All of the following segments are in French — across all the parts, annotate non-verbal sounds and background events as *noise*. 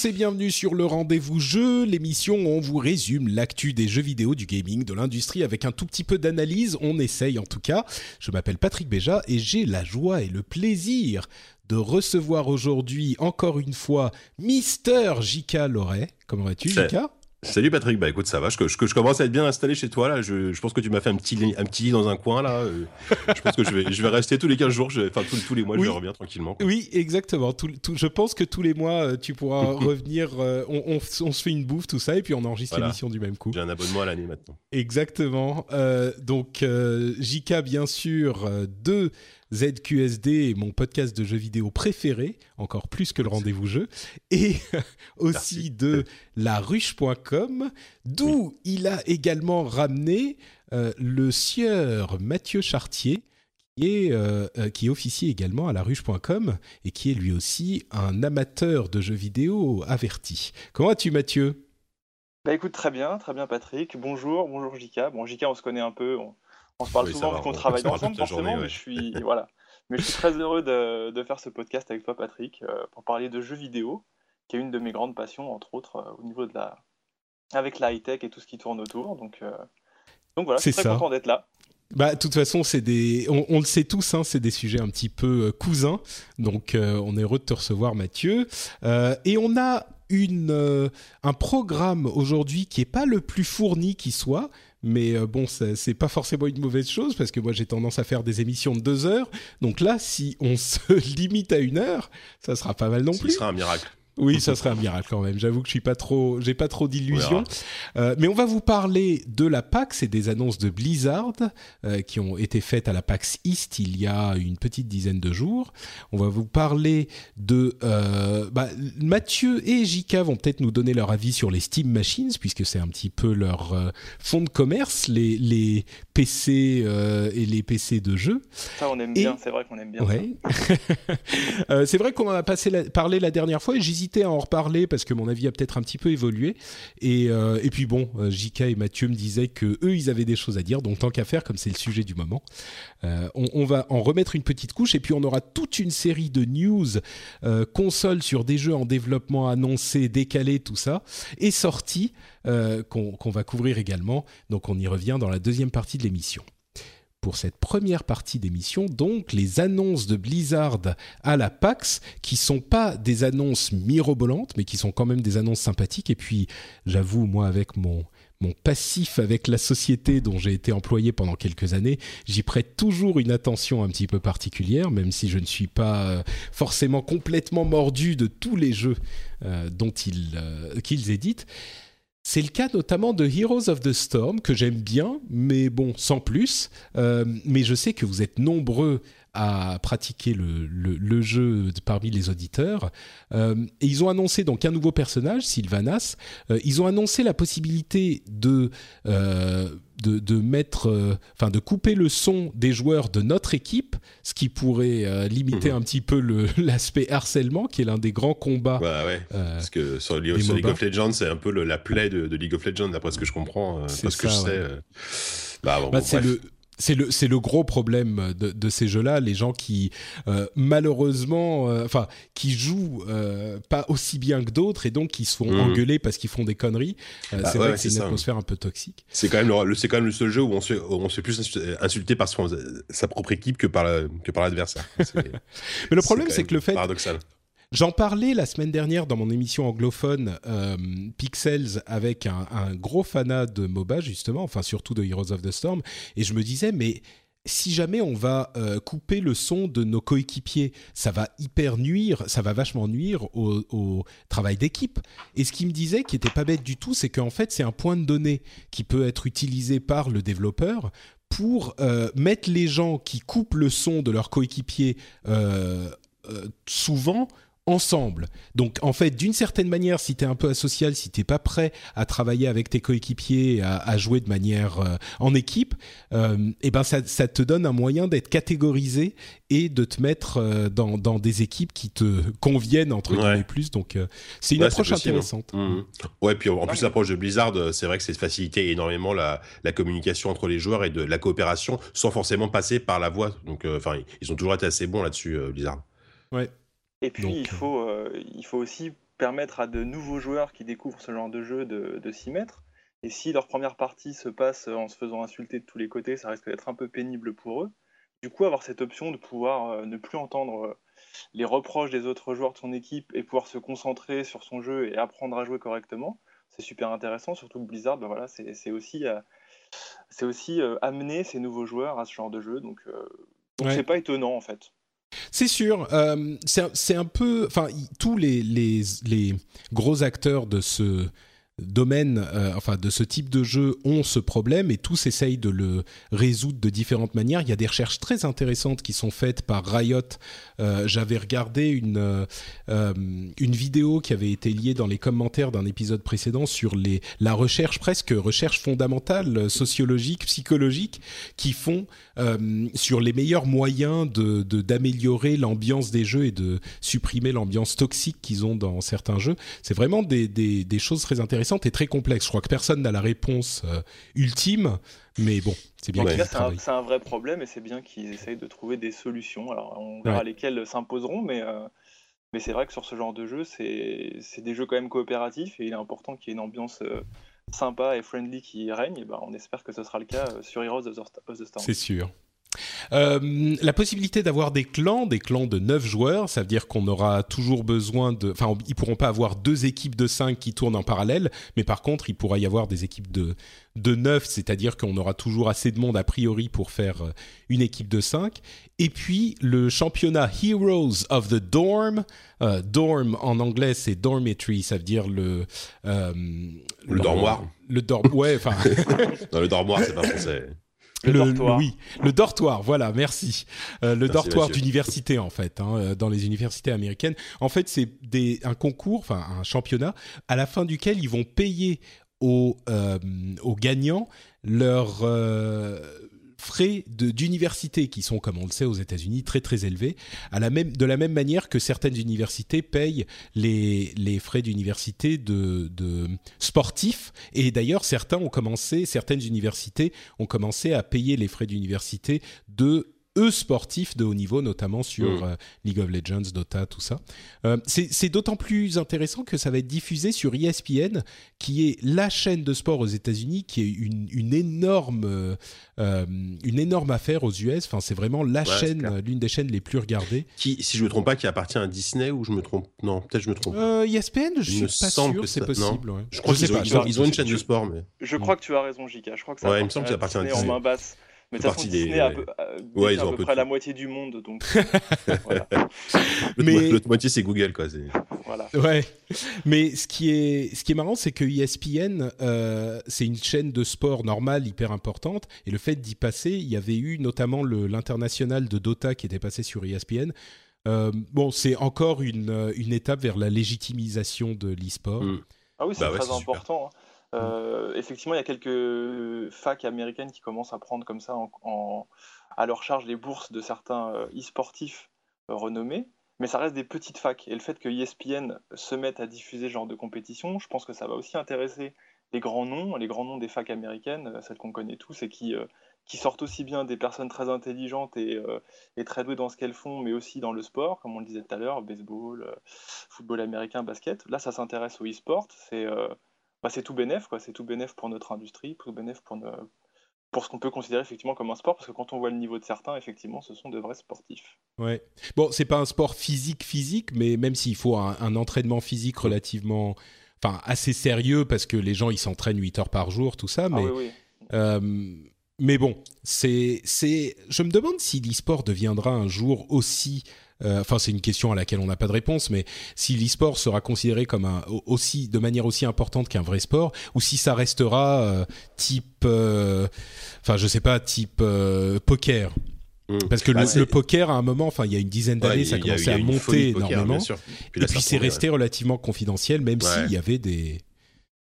tous et bienvenue sur le Rendez-vous Jeu, l'émission où on vous résume l'actu des jeux vidéo, du gaming, de l'industrie avec un tout petit peu d'analyse, on essaye en tout cas. Je m'appelle Patrick Béja et j'ai la joie et le plaisir de recevoir aujourd'hui encore une fois Mister Jika Loret. Comment vas-tu Jika Salut Patrick, bah écoute ça va, je, je, je commence à être bien installé chez toi là, je, je pense que tu m'as fait un petit, lit- un petit lit dans un coin là, euh, *laughs* je pense que je vais, je vais rester tous les 15 jours, enfin tous, tous les mois Oui. je reviens tranquillement. quoi. Oui, exactement. Tout- tout- je pense que tous les mois, euh, tu pourras *laughs* revenir. euh, on, on- on se fait une bouffe, tout ça, et puis on enregistre Voilà. l'émission du même coup. J'ai un abonnement à l'année maintenant. Exactement. Euh, donc, JK, bien sûr, euh, de ZQSD, mon podcast de jeux vidéo préféré, encore plus que le rendez-vous jeu, et *laughs* aussi Merci. de laruche.com, d'où il a également ramené euh, le sieur Mathieu Chartier, qui est, euh, euh, qui est officier également à laruche.com et qui est lui aussi un amateur de jeux vidéo averti. Comment vas-tu, Mathieu? Bah écoute, très bien, très bien Patrick. Bonjour, bonjour Jika. Bon, Jika, on se connaît un peu, on, on se parle Oui, souvent vu qu'on on- travaille ensemble forcément, journée, mais je suis voilà. Mais je suis très heureux de, de faire ce podcast avec toi Patrick euh, pour parler de jeux vidéo, qui est une de mes grandes passions entre autres euh, au niveau de la avec la high tech et tout ce qui tourne autour. Donc euh, donc voilà, je suis très ça. content d'être là. Bah, de toute façon, c'est des, on, on le sait tous, hein, c'est des sujets un petit peu euh, cousins. Donc, on est heureux de te recevoir, Mathieu. Et on a une, euh, un programme aujourd'hui qui est pas le plus fourni qui soit. Mais euh, bon, c'est pas forcément une mauvaise chose parce que moi j'ai tendance à faire des émissions de deux heures. Donc là, si on *laughs* se limite à une heure, ça sera pas mal non Ce plus. sera un miracle. Oui, ça serait un miracle quand même. J'avoue que je suis pas trop, j'ai pas trop d'illusions. On Euh, mais on va vous parler de la PAX et des annonces de Blizzard euh, qui ont été faites à la PAX East il y a une petite dizaine de jours. On va vous parler de euh, bah, Mathieu et Jika vont peut-être nous donner leur avis sur les Steam Machines puisque c'est un petit peu leur euh, fonds de commerce, les, les PC euh, et les PC de jeu. Ça, on aime Et- bien, c'est vrai qu'on aime bien. ça. Ouais. *laughs* Euh, c'est vrai qu'on en a passé la- parlé la dernière fois et à en reparler parce que mon avis a peut-être un petit peu évolué. Et, euh, et puis bon, euh, Jika et Mathieu me disaient que eux, ils avaient des choses à dire. Donc tant qu'à faire, comme c'est le sujet du moment, euh, on, va en remettre une petite couche et puis on aura toute une série de news consoles sur des jeux en développement annoncés, décalés, tout ça, et qu'on qu'on va couvrir également. Donc on y revient dans la deuxième partie de l'émission pour cette première partie d'émission, donc les annonces de Blizzard à la PAX, qui sont pas des annonces mirobolantes, mais qui sont quand même des annonces sympathiques. Et puis, j'avoue, moi, avec mon mon passif avec la société dont j'ai été employé pendant quelques années, j'y prête toujours une attention un petit peu particulière, même si je ne suis pas euh, forcément complètement mordu de tous les jeux euh, dont ils euh, qu'ils éditent. C'est le cas notamment de Heroes of the Storm, que j'aime bien, mais bon, sans plus. Euh, mais je sais que vous êtes nombreux à pratiquer le, le- le jeu parmi les auditeurs. Euh, et ils ont annoncé donc un nouveau personnage, Sylvanas. Euh, ils ont annoncé la possibilité de, euh, de, de mettre, euh, de couper le son des joueurs de notre équipe, ce qui pourrait euh, limiter Mhm. un petit peu *laughs* l'aspect harcèlement, qui est l'un des grands combats. Ouais, ouais. euh, Parce que sur, League- sur of Legends, c'est un peu le- la plaie de, de League of Legends, d'après ce que je comprends, parce que je ça, sais. Bah, bon, Bah, bon, c'est le c'est le c'est le gros problème de, de ces jeux-là, les gens qui euh, malheureusement, euh, enfin qui jouent euh, pas aussi bien que d'autres et donc qui se font Mhm. engueuler parce qu'ils font des conneries. Bah c'est ouais, vrai que c'est une ça. atmosphère un peu toxique. C'est quand même le, c'est quand même le seul jeu où on se, on se plus insu- insulter par son- sa propre équipe que par la- que par l'adversaire. *laughs* Mais le problème, c'est que le fait paradoxal. J'en parlais la semaine dernière dans mon émission anglophone euh, Pixels avec un, gros fanat de MOBA justement, enfin surtout de Heroes of the Storm, et je me disais mais si jamais on va euh, couper le son de nos coéquipiers, ça va hyper nuire, ça va vachement nuire au, travail d'équipe. Et ce qu'il me disait, qui était pas bête du tout, c'est qu'en fait c'est un point de données qui peut être utilisé par le développeur pour euh, mettre les gens qui coupent le son de leurs coéquipiers souvent ensemble. Donc en fait, d'une certaine manière, si tu es un peu asocial, si t'es pas prêt à travailler avec tes coéquipiers, à, à jouer de manière euh, en équipe, euh, et ben ça, ça te donne un moyen d'être catégorisé et de te mettre euh, dans, dans des équipes qui te conviennent entre Ouais. guillemets plus. Donc euh, c'est une Ouais, approche possible. intéressante. Mhm. Ouais, puis en plus l'approche de Blizzard, c'est vrai que c'est de faciliter énormément la, la communication entre les joueurs et de la coopération sans forcément passer par la voix. Donc, euh, enfin, ils ont toujours été assez bons là-dessus, euh, Blizzard. Et puis, Donc, il, faut, euh, il faut aussi permettre à de nouveaux joueurs qui découvrent ce genre de jeu de, de s'y mettre. Et si leur première partie se passe en se faisant insulter de tous les côtés, ça risque d'être un peu pénible pour eux. Du coup, avoir cette option de pouvoir euh, ne plus entendre euh, les reproches des autres joueurs de son équipe et pouvoir se concentrer sur son jeu et apprendre à jouer correctement, c'est super intéressant. Surtout que Blizzard, ben voilà, c'est c'est aussi, euh, c'est aussi euh, amener ces nouveaux joueurs à ce genre de jeu. Donc, euh, donc Ouais. c'est pas étonnant en fait. C'est sûr. euh, c'est un- peu. Enfin, tous les, les gros acteurs de ce domaine, euh, enfin de ce type de jeu, ont ce problème et tous essayent de le résoudre de différentes manières. Il y a des recherches très intéressantes qui sont faites par Riot. Euh, J'avais regardé une euh, une vidéo qui avait été liée dans les commentaires d'un épisode précédent sur les la recherche presque recherche fondamentale sociologique, psychologique qui font sur les meilleurs moyens de de- d'améliorer l'ambiance des jeux et de supprimer l'ambiance toxique qu'ils ont dans certains jeux. C'est vraiment des, des choses très intéressantes et très complexes. Je crois que personne n'a la réponse euh, ultime, mais bon, c'est bien qu'ils c'est un, travaillent. c'est un vrai problème et c'est bien qu'ils essayent de trouver des solutions. Alors, on verra Ouais. lesquelles s'imposeront, mais, euh, mais c'est vrai que sur ce genre de jeu, c'est des jeux quand même coopératifs et il est important qu'il y ait une ambiance euh, sympa et friendly qui règne. Et ben, on espère que ce sera le cas sur Heroes of the, of the Storm. C'est sûr. Euh, la possibilité d'avoir des clans, des clans de 9 joueurs, ça veut dire qu'on aura toujours besoin de... Enfin, ils pourront pas avoir deux équipes de 5 qui tournent en parallèle, mais par contre, il pourra y avoir des équipes de, de 9, c'est-à-dire qu'on aura toujours assez de monde a priori pour faire euh, une équipe de 5. Et puis, le championnat Heroes of the Dorm, euh, Dorm en anglais c'est Dormitory, ça veut dire le... euh, Le dormoir. Le dorm... Ouais, enfin... *laughs* Dans le dormoir, c'est pas français. Le dortoir. oui, le dortoir, voilà, merci. Euh, le Merci, dortoir d'université, en fait, hein, euh, dans les universités américaines. En fait, c'est un concours, enfin un championnat, à la fin duquel ils vont payer aux, euh, aux gagnants leurs euh, frais d'université, qui sont, comme on le sait, aux États-Unis, très très élevés, de la même manière que certaines universités payent les, les frais d'université de, de sportifs. Et d'ailleurs, certains ont commencé, certaines universités ont commencé à payer les frais d'université de eux sportifs de haut niveau, notamment sur Mm. euh, League of Legends, Dota, tout ça. Euh, c'est d'autant plus intéressant que ça va être diffusé sur E ESPN, qui est la chaîne de sport aux États-Unis, qui est une, une énorme, euh, une énorme affaire aux US. Enfin, c'est vraiment la Ouais, chaîne, l'une des chaînes les plus regardées. Qui, si je me trompe pas, qui appartient à Disney ou je me trompe? Non, peut-être je me trompe. Euh, ESPN, je Il suis pas sûr, que c'est possible. ouais. je crois sais qu'ils ont, pas, ils ont- ils ont une chaîne de sport, mais Je crois que tu as raison, JK. Je crois que ça Ouais, il me semble que ça appartient à Disney en main basse. Mais de C'est toute façon, des- Disney a, peu, euh, Ouais, ils ont à un peu peu près la moitié du monde. Donc, *laughs* voilà. Mais- l'autre moitié c'est Google quoi. c'est- voilà. Ouais, mais ce qui est ce qui est marrant, c'est que ESPN, euh, c'est une chaîne de sport normale hyper importante, et le fait d'y passer, il y avait eu notamment le l'international de Dota qui était passé sur ESPN. Euh, bon, c'est encore une une étape vers la légitimisation de l'e-sport. Mm. Ah oui, c'est Bah ouais, très important. hein. Euh, effectivement, il y a quelques facs américaines qui commencent à prendre comme ça en, à leur charge les bourses de certains euh, e-sportifs euh, renommés, mais ça reste des petites facs. Et le fait que ESPN se mette à diffuser ce genre de compétition, je pense que ça va aussi intéresser les grands noms, les grands noms des facs américaines, celles qu'on connaît tous et qui, qui sortent aussi bien des personnes très intelligentes et, et très douées dans ce qu'elles font, mais aussi dans le sport, comme on le disait tout à l'heure, baseball, football américain, basket. Là, ça s'intéresse au e-sport. C'est bah, c'est tout bénéf, quoi. C'est tout bénéf pour notre industrie, tout bénéf pour, pour ce qu'on peut considérer effectivement comme un sport, parce que quand on voit le niveau de certains, effectivement, ce sont de vrais sportifs. Ouais. Bon, c'est pas un sport physique physique, mais même s'il faut un, entraînement physique relativement, enfin assez sérieux, parce que les gens ils s'entraînent 8 heures par jour, tout ça, ah mais. oui, euh, mais bon, c'est, c'est, je me demande si l'e-sport deviendra un jour aussi enfin c'est une question à laquelle on n'a pas de réponse, mais si l'e-sport sera considéré comme un aussi de manière aussi importante qu'un vrai sport, ou si ça restera euh, type, euh, enfin je sais pas, type poker. Hmm. Parce que le, bah, poker, à un moment, enfin, il y a une dizaine d'années, ça a commencé à monter énormément. et puis c'est resté relativement confidentiel, même s'il y avait des,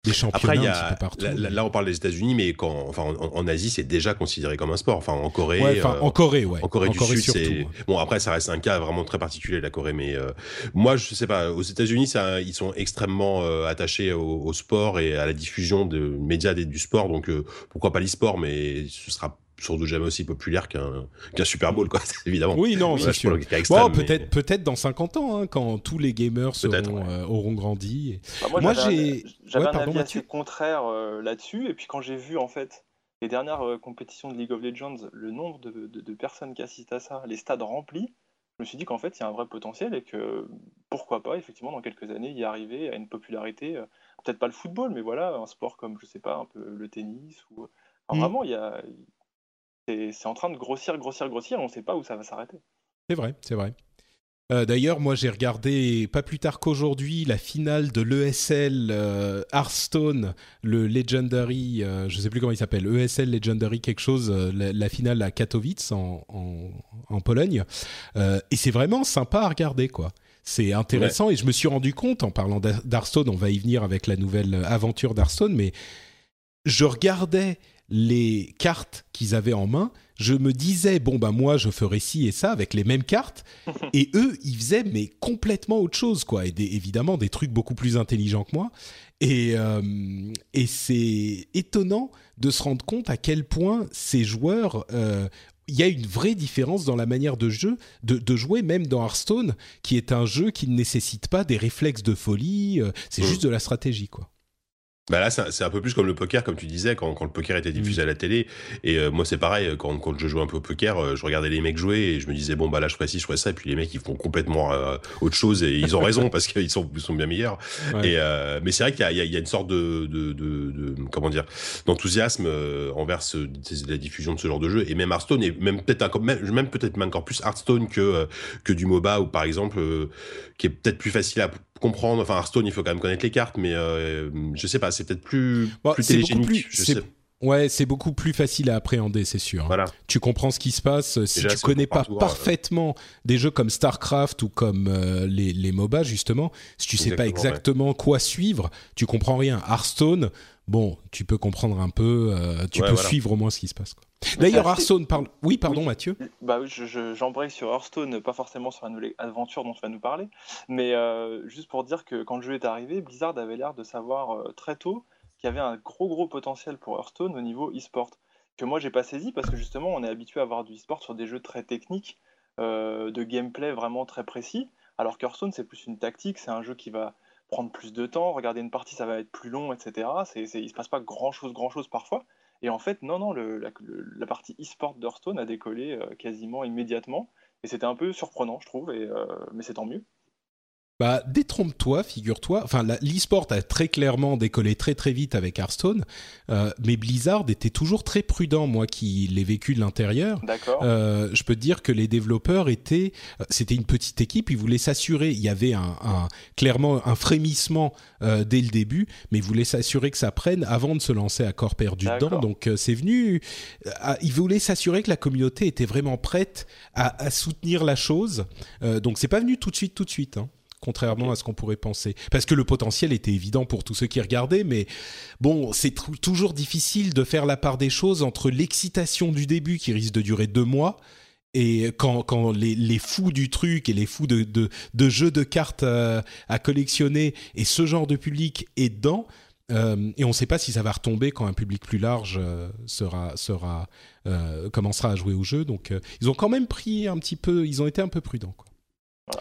des championnats Après, y a, un peu partout. Là, on parle des États-Unis, mais quand, enfin, en, Asie, c'est déjà considéré comme un sport. Enfin, en Corée. enfin, en Corée, ouais. En Corée du Sud, c'est. Bon, après, ça reste un cas vraiment très particulier, la Corée. Mais euh, moi, je sais pas. Aux États-Unis, ils sont extrêmement euh, attachés au, sport et à la diffusion de médias du sport. Donc, euh, pourquoi pas l'e-sport, mais ce sera sans doute jamais aussi populaire qu'un qu'un Super Bowl, quoi, *laughs* évidemment. Oui, non, c'est sûr. peut-être peut-être dans 50 ans, hein, quand tous les gamers euh, auront grandi. Bah, moi, j'ai j'avais un avis assez contraire euh, là-dessus, et puis quand j'ai vu en fait les dernières euh, compétitions de League of Legends, le nombre de, de, personnes qui assistent à ça, les stades remplis, je me suis dit qu'en fait il y a un vrai potentiel et que pourquoi pas effectivement dans quelques années y arriver à une popularité, peut-être pas le football, mais voilà un sport comme je sais pas un peu le tennis ou mm. vraiment il y a c'est en train de grossir, grossir, grossir, on ne sait pas où ça va s'arrêter. C'est vrai, c'est vrai. Euh, d'ailleurs, moi j'ai regardé pas plus tard qu'aujourd'hui la finale de l'ESL euh, Hearthstone, le Legendary, euh, je sais plus comment il s'appelle, ESL Legendary quelque chose, la, finale à Katowice en, en, Pologne. et c'est vraiment sympa à regarder quoi. C'est intéressant et je me suis rendu compte en parlant d'Hearthstone, on va y venir avec la nouvelle aventure d'Hearthstone, mais je regardais les cartes qu'ils avaient en main, je me disais bon bah moi je ferais ci et ça avec les mêmes cartes *laughs* et eux ils faisaient mais complètement autre chose quoi et évidemment des trucs beaucoup plus intelligents que moi et euh, et c'est étonnant de se rendre compte à quel point ces joueurs euh, il y a une vraie différence dans la manière de jeu, de, jouer, même dans Hearthstone, qui est un jeu qui ne nécessite pas des réflexes de folie. Euh, c'est mmh. juste de la stratégie, quoi. Bah là, c'est un peu plus comme le poker, comme tu disais, quand, quand le poker était diffusé à la télé. Et euh, moi, c'est pareil, quand, quand je jouais un peu au poker, euh, je regardais les mecs jouer et je me disais, bon, bah là, je ferais ci, je ferais ça. Et puis les mecs, ils font complètement euh, autre chose et ils ont *laughs* raison parce qu'ils sont, ils sont bien meilleurs. Et, mais c'est vrai qu'il y, y a, une sorte de, de, de, de comment dire, d'enthousiasme envers ce, la diffusion de ce genre de jeu. Et même Hearthstone, et même peut-être même, même peut-être même encore plus Hearthstone que, que du MOBA ou par exemple, qui est peut-être plus facile à comprendre. Enfin, Hearthstone, il faut quand même connaître les cartes, mais euh, je sais pas, c'est peut-être plus, plus télégénique. Ouais, c'est beaucoup plus facile à appréhender, c'est sûr. Voilà. Tu comprends ce qui se passe. Si tu connais pas parfaitement des jeux comme StarCraft ou comme euh, les, les MOBA, justement, si tu sais pas exactement quoi suivre, tu comprends rien. Hearthstone, bon, tu peux comprendre un peu, euh, tu peux suivre au moins ce qui se passe. D'ailleurs, Hearthstone parle. Oui, pardon, Mathieu. Bah oui, j'embraye sur Hearthstone, pas forcément sur la nouvelle aventure dont tu vas nous parler, mais euh, juste pour dire que quand le jeu est arrivé, Blizzard avait l'air de savoir euh, très tôt qu'il y avait un gros gros potentiel pour Hearthstone au niveau e-sport que moi j'ai pas saisi parce que justement on est habitué à avoir du e-sport sur des jeux très techniques, de gameplay vraiment très précis, alors qu'Hearthstone c'est plus une tactique, c'est un jeu qui va prendre plus de temps, regarder une partie ça va être plus long, etc. C'est, il se passe pas grand chose, grand chose parfois. Et en fait, non, non, la, partie e-sport d'Hearthstone a décollé euh, quasiment immédiatement. Et c'était un peu surprenant, je trouve, euh, mais c'est tant mieux. Bah, détrompe-toi, figure-toi. Enfin, l'e-sport a très clairement décollé très très vite avec Hearthstone, euh, mais Blizzard était toujours très prudent. Moi, qui l'ai vécu de l'intérieur, euh, je peux te dire que les développeurs étaient, euh, c'était une petite équipe. Ils voulaient s'assurer. Il y avait un, un, clairement un frémissement euh, dès le début, mais ils voulaient s'assurer que ça prenne avant de se lancer à corps perdu dedans. Donc, euh, c'est venu. ils voulaient s'assurer que la communauté était vraiment prête à, à soutenir la chose. donc, c'est pas venu tout de suite, tout de suite. Hein contrairement à ce qu'on pourrait penser. Parce que le potentiel était évident pour tous ceux qui regardaient, mais bon, c'est toujours difficile de faire la part des choses entre l'excitation du début qui risque de durer deux mois et quand, quand les, les, fous du truc et les fous de, de, de jeux de cartes euh, à collectionner et ce genre de public est dedans, et on ne sait pas si ça va retomber quand un public plus large sera sera commencera à jouer au jeu. Donc ils ont quand même pris un petit peu, ils ont été un peu prudents. Quoi.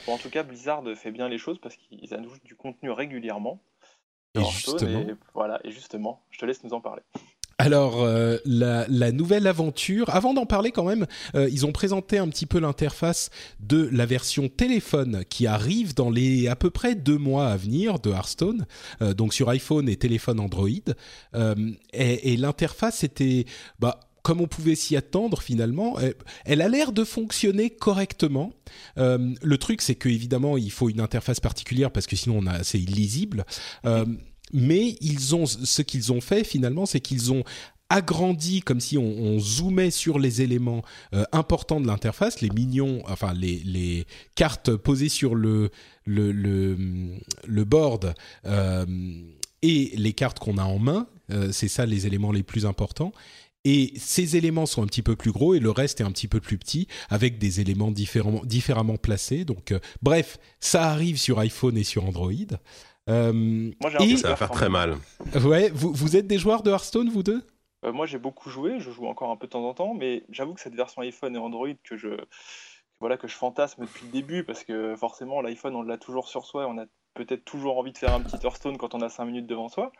En tout cas, Blizzard fait bien les choses parce qu'ils ajoutent du contenu régulièrement. Et justement, voilà, et justement, je te laisse nous en parler. Alors, euh, la, nouvelle aventure, avant d'en parler quand même, euh, ils ont présenté un petit peu l'interface de la version téléphone qui arrive dans les à peu près deux mois à venir de Hearthstone, euh, donc sur iPhone et téléphone Android. et, et l'interface était... Bah, comme on pouvait s'y attendre finalement, elle, a l'air de fonctionner correctement. le truc, c'est que évidemment, il faut une interface particulière parce que sinon, c'est illisible mais ils ont ce qu'ils ont fait finalement, c'est qu'ils ont agrandi comme si on, zoomait sur les éléments euh, importants de l'interface, les mignons, enfin les, cartes posées sur le board euh, et les cartes qu'on a en main, euh, c'est ça les éléments les plus importants. Et ces éléments sont un petit peu plus gros et le reste est un petit peu plus petit avec des éléments différemment, différemment placés. Donc, bref, ça arrive sur iPhone et sur Android. Euh, moi, j'ai ça va faire très mal. Ouais, vous, vous êtes des joueurs de Hearthstone, vous deux? Euh, Moi, j'ai beaucoup joué. Je joue encore un peu de temps en temps, mais j'avoue que cette version iPhone et Android que je voilà que je fantasme depuis le début parce que forcément l'iPhone on l'a toujours sur soi, on a peut-être toujours envie de faire un petit Hearthstone quand on a 5 minutes devant soi.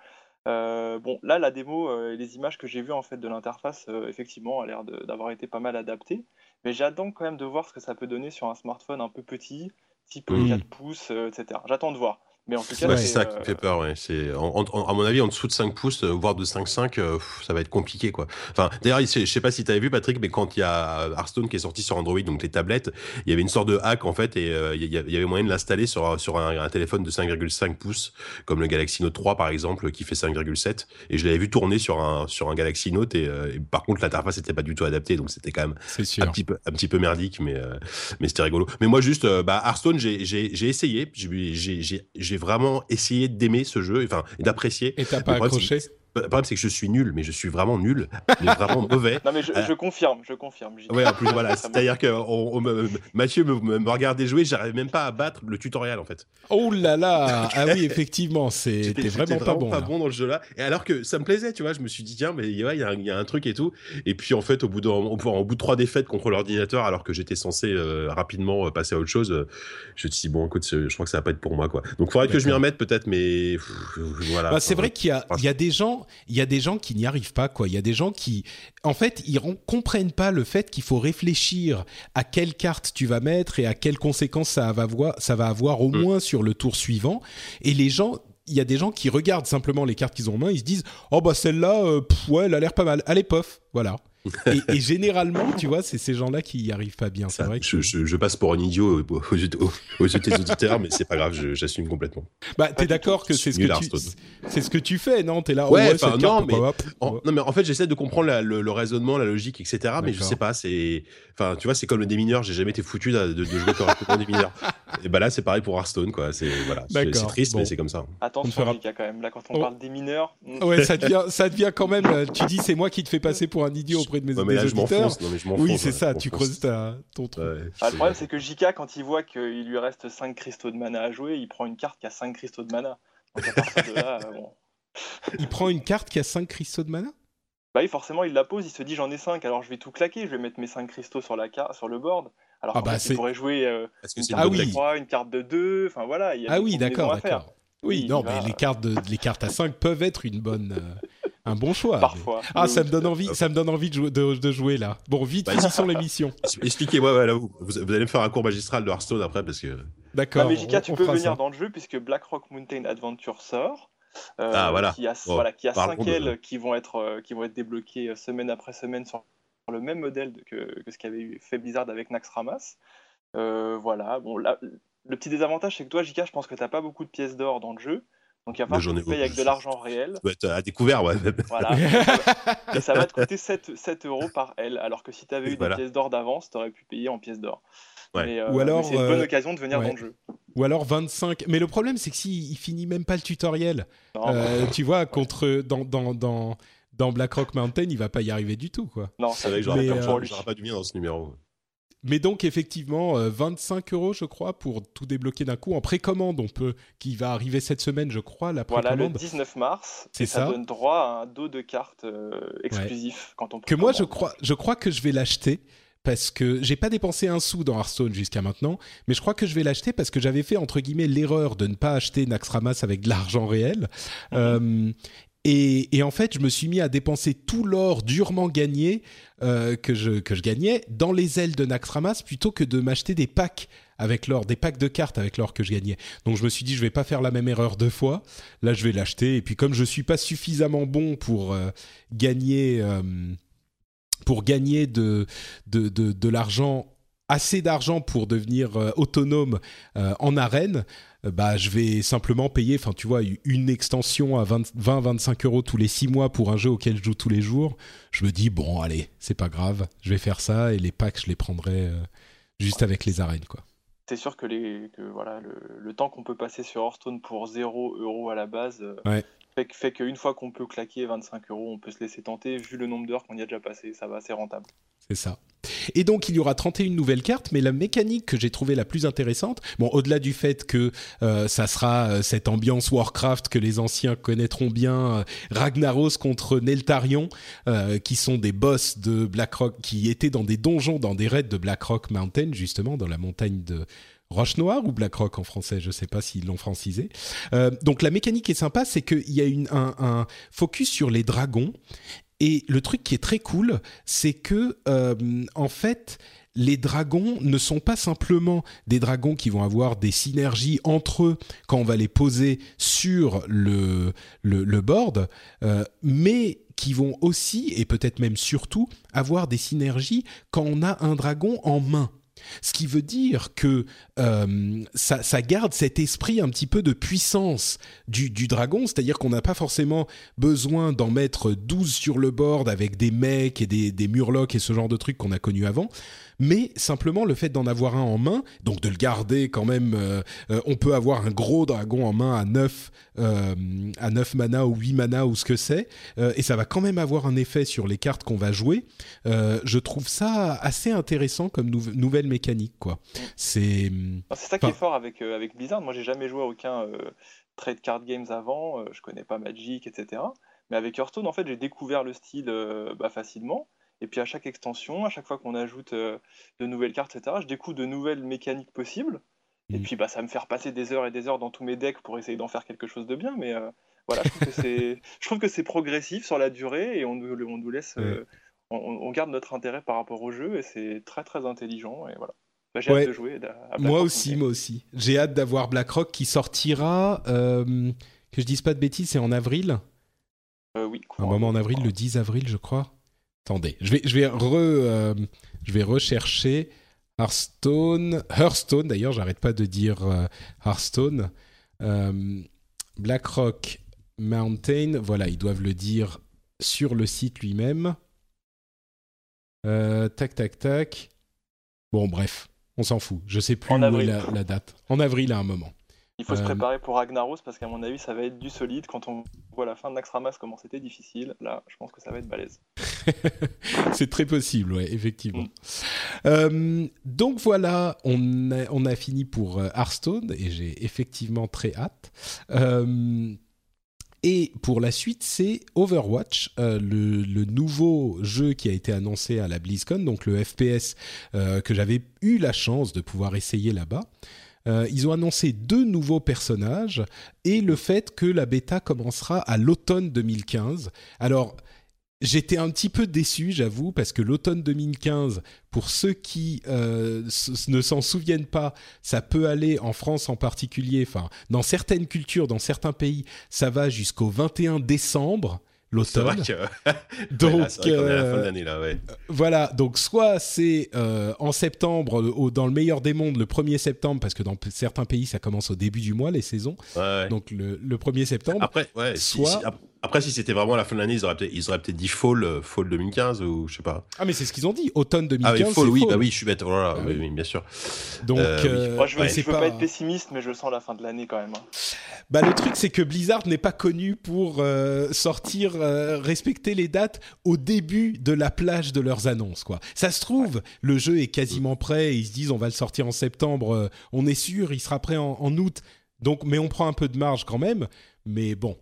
Euh, bon, là, la démo et les images que j'ai vues en fait de l'interface, effectivement, a l'air d'avoir été pas mal adaptées. Mais j'attends quand même de voir ce que ça peut donner sur un smartphone un peu petit, type 4 mmh. pouces, etc. J'attends de voir. Mais en tout cas, c'est ça qui me fait peur. Ouais. C'est, à mon avis, en dessous de 5 pouces, euh, voire de 5,5, euh, ça va être compliqué. Quoi. Enfin, d'ailleurs, je sais pas si tu avais vu, Patrick, mais quand il y a Hearthstone qui est sorti sur Android, donc les tablettes, il y avait une sorte de hack en fait, et euh, il y avait moyen de l'installer sur, sur un, téléphone de 5,5 pouces, comme le Galaxy Note 3 par exemple, qui fait 5,7. Et je l'avais vu tourner sur un, sur un Galaxy Note, et, par contre, l'interface n'était pas du tout adaptée, donc c'était quand même un petit, peu, un petit peu merdique, mais, mais c'était rigolo. Mais moi, juste, bah, Hearthstone, j'ai essayé, j'ai vraiment essayé d'aimer ce jeu, enfin, d'apprécier. Et t'as pas accroché le problème, c'est que je suis nul, mais je suis vraiment nul, mais vraiment *laughs* mauvais. Non, mais je, euh, confirme, je confirme. Ouais, en plus, *laughs* voilà. C'est-à-dire que Mathieu me, me, regardait jouer, j'arrivais même pas à battre le tutoriel, en fait. Oh là là *laughs* Ah oui, effectivement, c'était vraiment, pas bon. pas bon dans le jeu-là. Et alors que ça me plaisait, tu vois, je me suis dit, tiens, mais il y, a un truc et tout. Et puis, en fait, au bout de, au bout de trois défaites contre l'ordinateur, alors que j'étais censé euh, rapidement euh, passer à autre chose, je me suis dit, bon, écoute, je crois que ça va pas être pour moi, quoi. Donc, il faudrait que je m'y remette, peut-être, mais voilà. Bah, c'est vrai qu'il y a, il y a des gens il y a des gens qui n'y arrivent pas, quoi. Il y a des gens qui, en fait, ils comprennent pas le fait qu'il faut réfléchir à quelle carte tu vas mettre et à quelles conséquences ça va avoir, ça va avoir au mm. moins sur le tour suivant. Et les gens, il y a des gens qui regardent simplement les cartes qu'ils ont en main, ils se disent, oh bah celle-là, euh, ouais, elle a l'air pas mal. Allez, pof, voilà et, généralement, tu vois, c'est ces gens-là qui y arrivent pas bien. C'est vrai que je, passe pour un idiot aux, aux, yeux des auditeurs, mais c'est pas grave, j'assume complètement. Bah, t'es d'accord que c'est ce que tu, c'est ce que tu fais, non? T'es là, ouais, non, mais en, non, mais en fait, j'essaie de comprendre le, raisonnement, la logique, etc. Mais je sais pas, c'est, enfin, tu vois, c'est comme le démineur. J'ai jamais été foutu de, de, jouer correctement démineur. Et bah là, c'est pareil pour Hearthstone, quoi. C'est voilà, c'est triste, mais c'est comme ça. Attention, fera... quand même. Là, quand on parle des mineurs. Ouais, ça devient, ça devient quand même. Tu dis, c'est moi qui te fais passer pour un idiot de mes, mais oui, c'est ça, tu creuses ta, ton truc. Ah, le problème, c'est que JK, quand il voit qu'il lui reste 5 cristaux de mana à jouer, il prend une carte qui a 5 cristaux de mana. *laughs* Il prend une carte qui a 5 cristaux de mana? Bah oui, forcément, il la pose, il se dit j'en ai 5, alors je vais tout claquer, je vais mettre mes 5 cristaux sur, la sur le board. Alors ah bah il pourrait jouer euh, une carte de 3, une carte de 2, enfin voilà. Il y a ah oui, d'accord, d'accord. Oui, non, mais les cartes, de, les cartes à 5 peuvent être une bonne, euh, un bon choix. Parfois. Ah, ça me donne envie, ça me donne envie de jouer, de, jouer là. Bon, vite, bah, finissons l'émission. Expliquez-moi, vous, vous, allez me faire un cours magistral de Hearthstone après parce que. D'accord. Ah, tu peux venir dans le jeu puisque Blackrock Mountain Adventure sort. Euh, ah, voilà. Qui a, voilà, qui a 5 ailes qui vont être, euh, qui vont être débloquées euh, semaine après semaine sur le même modèle que, que ce qu'avait fait Blizzard avec Naxxramas. Euh, voilà, bon, là, le petit désavantage, c'est que toi, Jika, je pense que tu n'as pas beaucoup de pièces d'or dans le jeu. Donc il va falloir que tu payes avec de l'argent réel. Tu être à découvert, ouais. *laughs* Voilà. et ça va te coûter 7, 7 euros par aile. Alors que si tu avais eu des pièces d'or d'avance, tu aurais pu payer en pièces d'or. Ouais. Euh, Ou alors, c'est une bonne euh, occasion de venir dans le jeu. Ou alors 25. Mais le problème, c'est que s'il finit même pas le tutoriel, euh, *laughs* tu vois, contre dans, dans, dans, dans Blackrock Mountain, il va pas y arriver du tout, quoi. Non, c'est vrai que j'aurais pas, pas, dû venir dans ce numéro. Mais donc effectivement, 25 euros, je crois, pour tout débloquer d'un coup en précommande. On peut, qui va arriver cette semaine, je crois, la précommande. Voilà, le 19 mars. C'est ça. ça. donne droit à un dos de cartes exclusif quand on. Que moi, je crois, je crois que je vais l'acheter parce que j'ai pas dépensé un sou dans Hearthstone jusqu'à maintenant, mais je crois que je vais l'acheter parce que j'avais fait entre guillemets l'erreur de ne pas acheter Naxxramas avec de l'argent réel. Euh, et, en fait, je me suis mis à dépenser tout l'or durement gagné euh, que je gagnais dans les ailes de Naxxramas plutôt que de m'acheter des packs avec l'or, des packs de cartes avec l'or que je gagnais. Donc je me suis dit je vais pas faire la même erreur deux fois. Là, je vais l'acheter et puis comme je suis pas suffisamment bon pour euh, gagner euh, pour gagner de l'argent assez d'argent pour devenir euh, autonome euh, en arène, euh, bah je vais simplement payer, enfin tu vois, une extension à 20-25 euros tous les 6 mois pour un jeu auquel je joue tous les jours. Je me dis bon allez, c'est pas grave, je vais faire ça et les packs je les prendrai juste avec les arènes quoi. C'est sûr que, les, que voilà, le, le temps qu'on peut passer sur Hearthstone pour 0 euros à la base Ouais. Fait, qu'une fois qu'on peut claquer 25 euros, on peut se laisser tenter. Vu le nombre d'heures qu'on y a déjà passé, ça va, c'est rentable. C'est ça. Et donc il y aura 31 nouvelles cartes, mais la mécanique que j'ai trouvée la plus intéressante, bon au-delà du fait que euh, ça sera euh, cette ambiance Warcraft que les anciens connaîtront bien, euh, Ragnaros contre Neltarion, qui sont des boss de Blackrock, qui étaient dans des donjons, dans des raids de Blackrock Mountain justement, dans la montagne de Roche Noire ou Blackrock en français, je sais pas s'ils l'ont francisé. Euh, donc la mécanique est sympa, c'est qu'il y a un, focus sur les dragons. Et le truc qui est très cool, c'est que euh, en fait, les dragons ne sont pas simplement des dragons qui vont avoir des synergies entre eux quand on va les poser sur le, le, le board, euh, mais qui vont aussi, et peut-être même surtout, avoir des synergies quand on a un dragon en main. Ce qui veut dire que euh, ça, garde cet esprit un petit peu de puissance du, dragon, c'est-à-dire qu'on n'a pas forcément besoin d'en mettre 12 sur le board avec des mecs et des, des murlocs et ce genre de trucs qu'on a connus avant, mais simplement le fait d'en avoir un en main, donc de le garder quand même, euh, euh, on peut avoir un gros dragon en main à 9, euh, à 9 mana ou 8 mana ou ce que c'est, et ça va quand même avoir un effet sur les cartes qu'on va jouer. Je trouve ça assez intéressant comme nou- nouvelle mécanique, quoi. C'est... Ah, ça qui est fort avec, avec Blizzard. Moi, j'ai jamais joué à aucun trade card games avant. je connais pas Magic, etc. Mais avec Hearthstone, en fait, j'ai découvert le style bah, facilement. Et puis à chaque extension, à chaque fois qu'on ajoute euh, de nouvelles cartes, etc., je découvre de nouvelles mécaniques possibles. Et Mhm. puis bah, ça me faire passer des heures et des heures dans tous mes decks pour essayer d'en faire quelque chose de bien. Mais euh, voilà, je trouve que c'est, *laughs* je trouve que c'est progressif sur la durée et on nous, on nous laisse, euh, on, on garde notre intérêt par rapport au jeu et c'est très très intelligent. Et voilà. Bah, j'ai Ouais. hâte de jouer. à- Moi aussi, moi aussi. J'ai hâte d'avoir BlackRock qui sortira, euh, que je dise pas de bêtises, c'est en avril Euh, oui, Un courant moment en avril, le 10 avril, je crois. Attendez, je vais, je vais, re, euh, je vais rechercher Hearthstone. Hearthstone, d'ailleurs, j'arrête pas de dire euh, Hearthstone. Euh, BlackRock Mountain, voilà, ils doivent le dire sur le site lui-même. Tac, tac, tac. Bon, bref, on s'en fout. Je sais plus En où est avril. la, la date. En avril, à un moment. Il faut se Euh, préparer pour Ragnaros parce qu'à mon avis, ça va être du solide. Quand on voit la fin de Naxxramas, comment c'était difficile, là, je pense que ça va être balèze. *laughs* C'est très possible, ouais, effectivement. Euh, donc voilà, on a, on a fini pour euh, Hearthstone et j'ai effectivement très hâte. Euh, et pour la suite, c'est Overwatch, euh, le, le nouveau jeu qui a été annoncé à la BlizzCon, donc le FPS euh, que j'avais eu la chance de pouvoir essayer là-bas. Euh, ils ont annoncé deux nouveaux personnages et le fait que la bêta commencera à l'automne 2015. Alors, J'étais un petit peu déçu, j'avoue, parce que l'automne 2015, pour ceux qui euh, ne s'en souviennent pas, ça peut aller en France en particulier, enfin, dans certaines cultures, dans certains pays, ça va jusqu'au 21 décembre, l'automne. Donc, *laughs* Ouais, là, c'est vrai qu'on est à la fin de euh, l'année, là, ouais. voilà, donc soit c'est euh, en septembre, au- dans le meilleur des mondes, le 1er septembre, parce que dans certains pays, ça commence au début du mois, les saisons, Ouais, ouais. donc le, le 1er septembre. Après, ouais, soit- si- ap- Après, si c'était vraiment la fin de l'année, ils auraient peut-être, dit fall, euh, fall 2015 ou je sais pas. Ah, mais c'est ce qu'ils ont dit, automne 2015. Ah oui, fall, oui, fall. bah oui, je suis bête. Voilà, Ah oui, oui. oui, bien sûr. Donc, Euh, oui. euh, Moi, je veux, je c'est veux pas... être pessimiste, mais je sens la fin de l'année quand même. hein. Bah, le truc, c'est que Blizzard n'est pas connu pour euh, sortir, euh, respecter les dates au début de la plage de leurs annonces. Quoi. Ça se trouve, le jeu est quasiment prêt. et Ils se disent, on va le sortir en septembre. on est sûr, il sera prêt en, en août. Donc, mais on prend un peu de marge quand même. Mais bon,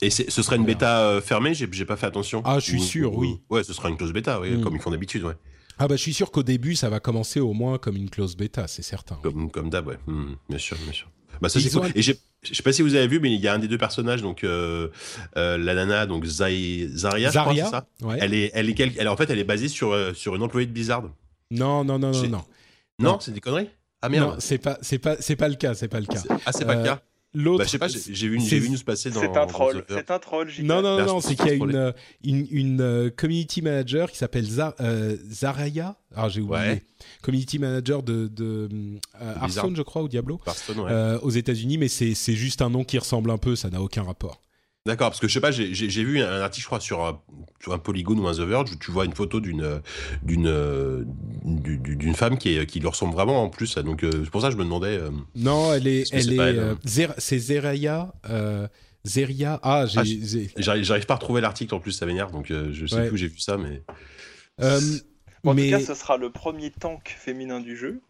Et ce serait une bêta euh, fermée, j'ai pas fait attention. Ah, je suis sûr, ou- oui. Ouais, ce sera une close bêta, oui, Mm. comme ils font d'habitude, ouais. ah bah, je suis sûr qu'au début, ça va commencer au moins comme une close bêta, c'est certain. Comme, comme d'hab, ouais. Mm, bien sûr, bien sûr. Bah, ça, c'est cool. ont Et je sais pas si vous avez vu, mais il y a un des deux personnages, donc euh, euh, la nana, donc Zai- Zaria, je crois, Zarya c'est ça ouais. elle est, elle est, quel- elle, en fait, elle est basée sur, sur une employée de Blizzard. Non, non, non, non. Non, Non. c'est des conneries? Ah Non, merde. c'est pas, c'est pas, c'est pas le cas, c'est pas le cas. C'est- Ah, c'est pas Euh, le cas L'autre, bah, Je sais pas, j'ai j'ai vu, une- c'est- j'ai vu une news passer dans. C'est un troll. C'est un troll, JK. Non, non, Là, non, c'est qu'il y a une, euh, une, une, euh, community manager qui s'appelle Za- euh, Zaraya. Ah, j'ai oublié. Ouais. Community manager de, de euh. Hearthstone, je crois, ou Diablo, Hearthstone, ouais. euh, aux États-Unis, mais c'est c'est juste un nom qui ressemble un peu, ça n'a aucun rapport. D'accord, parce que je sais pas, j'ai- j'ai j'ai vu un article, je crois, sur un, sur un Polygon ou un The Verge, où tu vois une photo d'une d'une d'une d'une femme qui, est, qui lui ressemble vraiment en plus. Donc euh, c'est pour ça que je me demandais. euh, Non, elle est, elle c'est est, euh, hein Zer- c'est Zeraya, euh, Zeria. Ah, j'ai, Ah, j'ai- j'ai- J'arrive j'arrive pas à retrouver l'article en plus, ça m'énerve, donc euh, je sais Ouais. plus où j'ai vu ça, mais. euh, En mais tout cas, ce sera le premier tank féminin du jeu.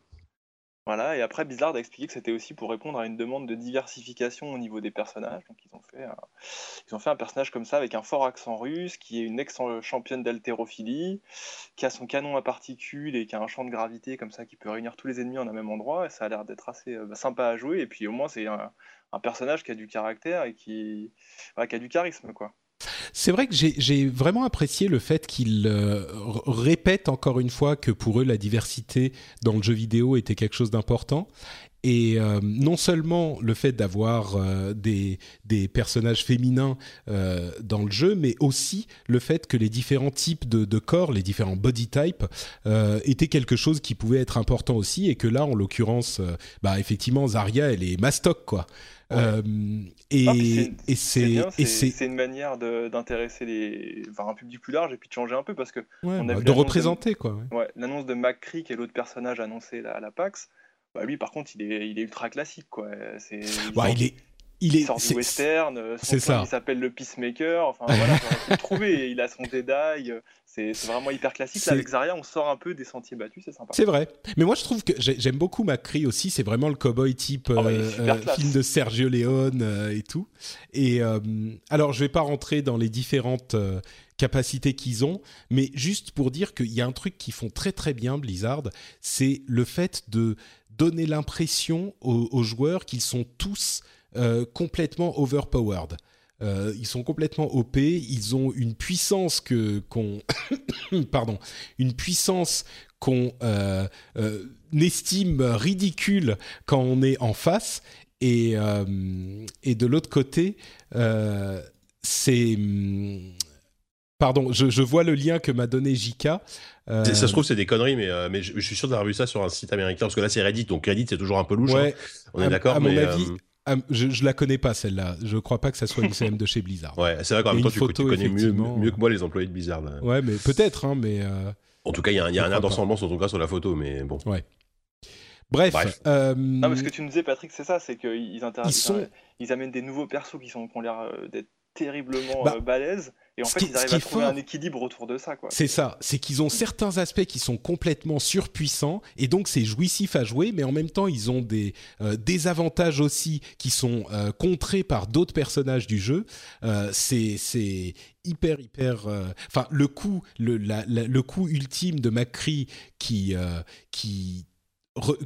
Et après Blizzard a expliqué que c'était aussi pour répondre à une demande de diversification au niveau des personnages. Donc ils ont fait un, personnage comme ça avec un fort accent russe, qui est une ex-championne d'haltérophilie, qui a son canon à particules et qui a un champ de gravité comme ça qui peut réunir tous les ennemis en un même endroit. Et ça a l'air d'être assez euh, sympa à jouer. Et puis au moins c'est un, personnage qui a du caractère et qui, qui a du charisme quoi. C'est vrai que j'ai vraiment apprécié le fait qu'ils euh, répètent encore une fois que pour eux la diversité dans le jeu vidéo était quelque chose d'important. Et euh, non seulement le fait d'avoir euh, des, des personnages féminins euh, dans le jeu, mais aussi le fait que les différents types de, de corps, les différents body types, euh, étaient quelque chose qui pouvait être important aussi. Et que là, en l'occurrence, euh, bah, effectivement, Zarya, elle est mastoc, quoi. Ouais. Euh, et c'est- et une manière d'intéresser les, enfin, un public plus large et puis de changer un peu parce que ouais, on bah, vu de représenter quoi. ouais. Ouais, l'annonce de McCree, qui est l'autre personnage annoncé là, à la PAX, bah lui par contre il est, il est ultra classique quoi. C'est, il, il est il est sort du western, son ça. il s'appelle le Peacemaker, enfin voilà, on peut le trouver, *laughs* il a son Jedi, c'est, vraiment hyper classique. Là avec Zarya on sort un peu des sentiers battus, c'est sympa. C'est vrai. Mais moi, je trouve que j'ai- j'aime beaucoup McCree aussi. C'est vraiment le cowboy type Ah bah, euh, euh, classe. film de Sergio Leone euh, et tout. Et alors, je vais pas rentrer dans les différentes capacités qu'ils ont, mais juste pour dire qu'il y a un truc qu'ils font très très bien, Blizzard, c'est le fait de donner l'impression aux, joueurs qu'ils sont tous euh, complètement overpowered. Euh, ils sont complètement OP, ils ont une puissance que qu'on *coughs* pardon, une puissance qu'on euh, estime ridicule quand on est en face et et de l'autre côté c'est pardon je, je vois le lien que m'a donné Jika Euh, Ça se trouve, c'est des conneries, mais, euh, mais je, je suis sûr d'avoir vu ça sur un site américain, parce que là, c'est Reddit, donc Reddit, c'est toujours un peu louche. ouais, hein. on est d'accord, à mon mais. avis, euh, je, je la connais pas celle-là je crois pas que ça soit une CM de chez Blizzard Ouais, c'est vrai qu'en même temps, tu, connais mieux, mieux que moi les employés de Blizzard. là. ouais mais peut-être hein mais euh, En tout cas, il y a un, il y a un Je air d'ensemble en tout cas sur la photo, mais bon. bref, Bref. euh, Non mais ce que tu nous disais Patrick c'est ça, c'est qu'ils Ils sont- ils amènent des nouveaux persos qui, sont, qui ont l'air d'être terriblement Bah, euh, balèzes et en ce fait qui- ils ce arrivent qui à est trouver fort- un équilibre autour de ça quoi. C'est ça, c'est qu'ils ont certains aspects qui sont complètement surpuissants et donc c'est jouissif à jouer, mais en même temps ils ont des euh, désavantages aussi qui sont euh, contrés par d'autres personnages du jeu. Euh, c'est hyper hyper. euh, Enfin le coup le la- la- le coup ultime de McCree qui euh, qui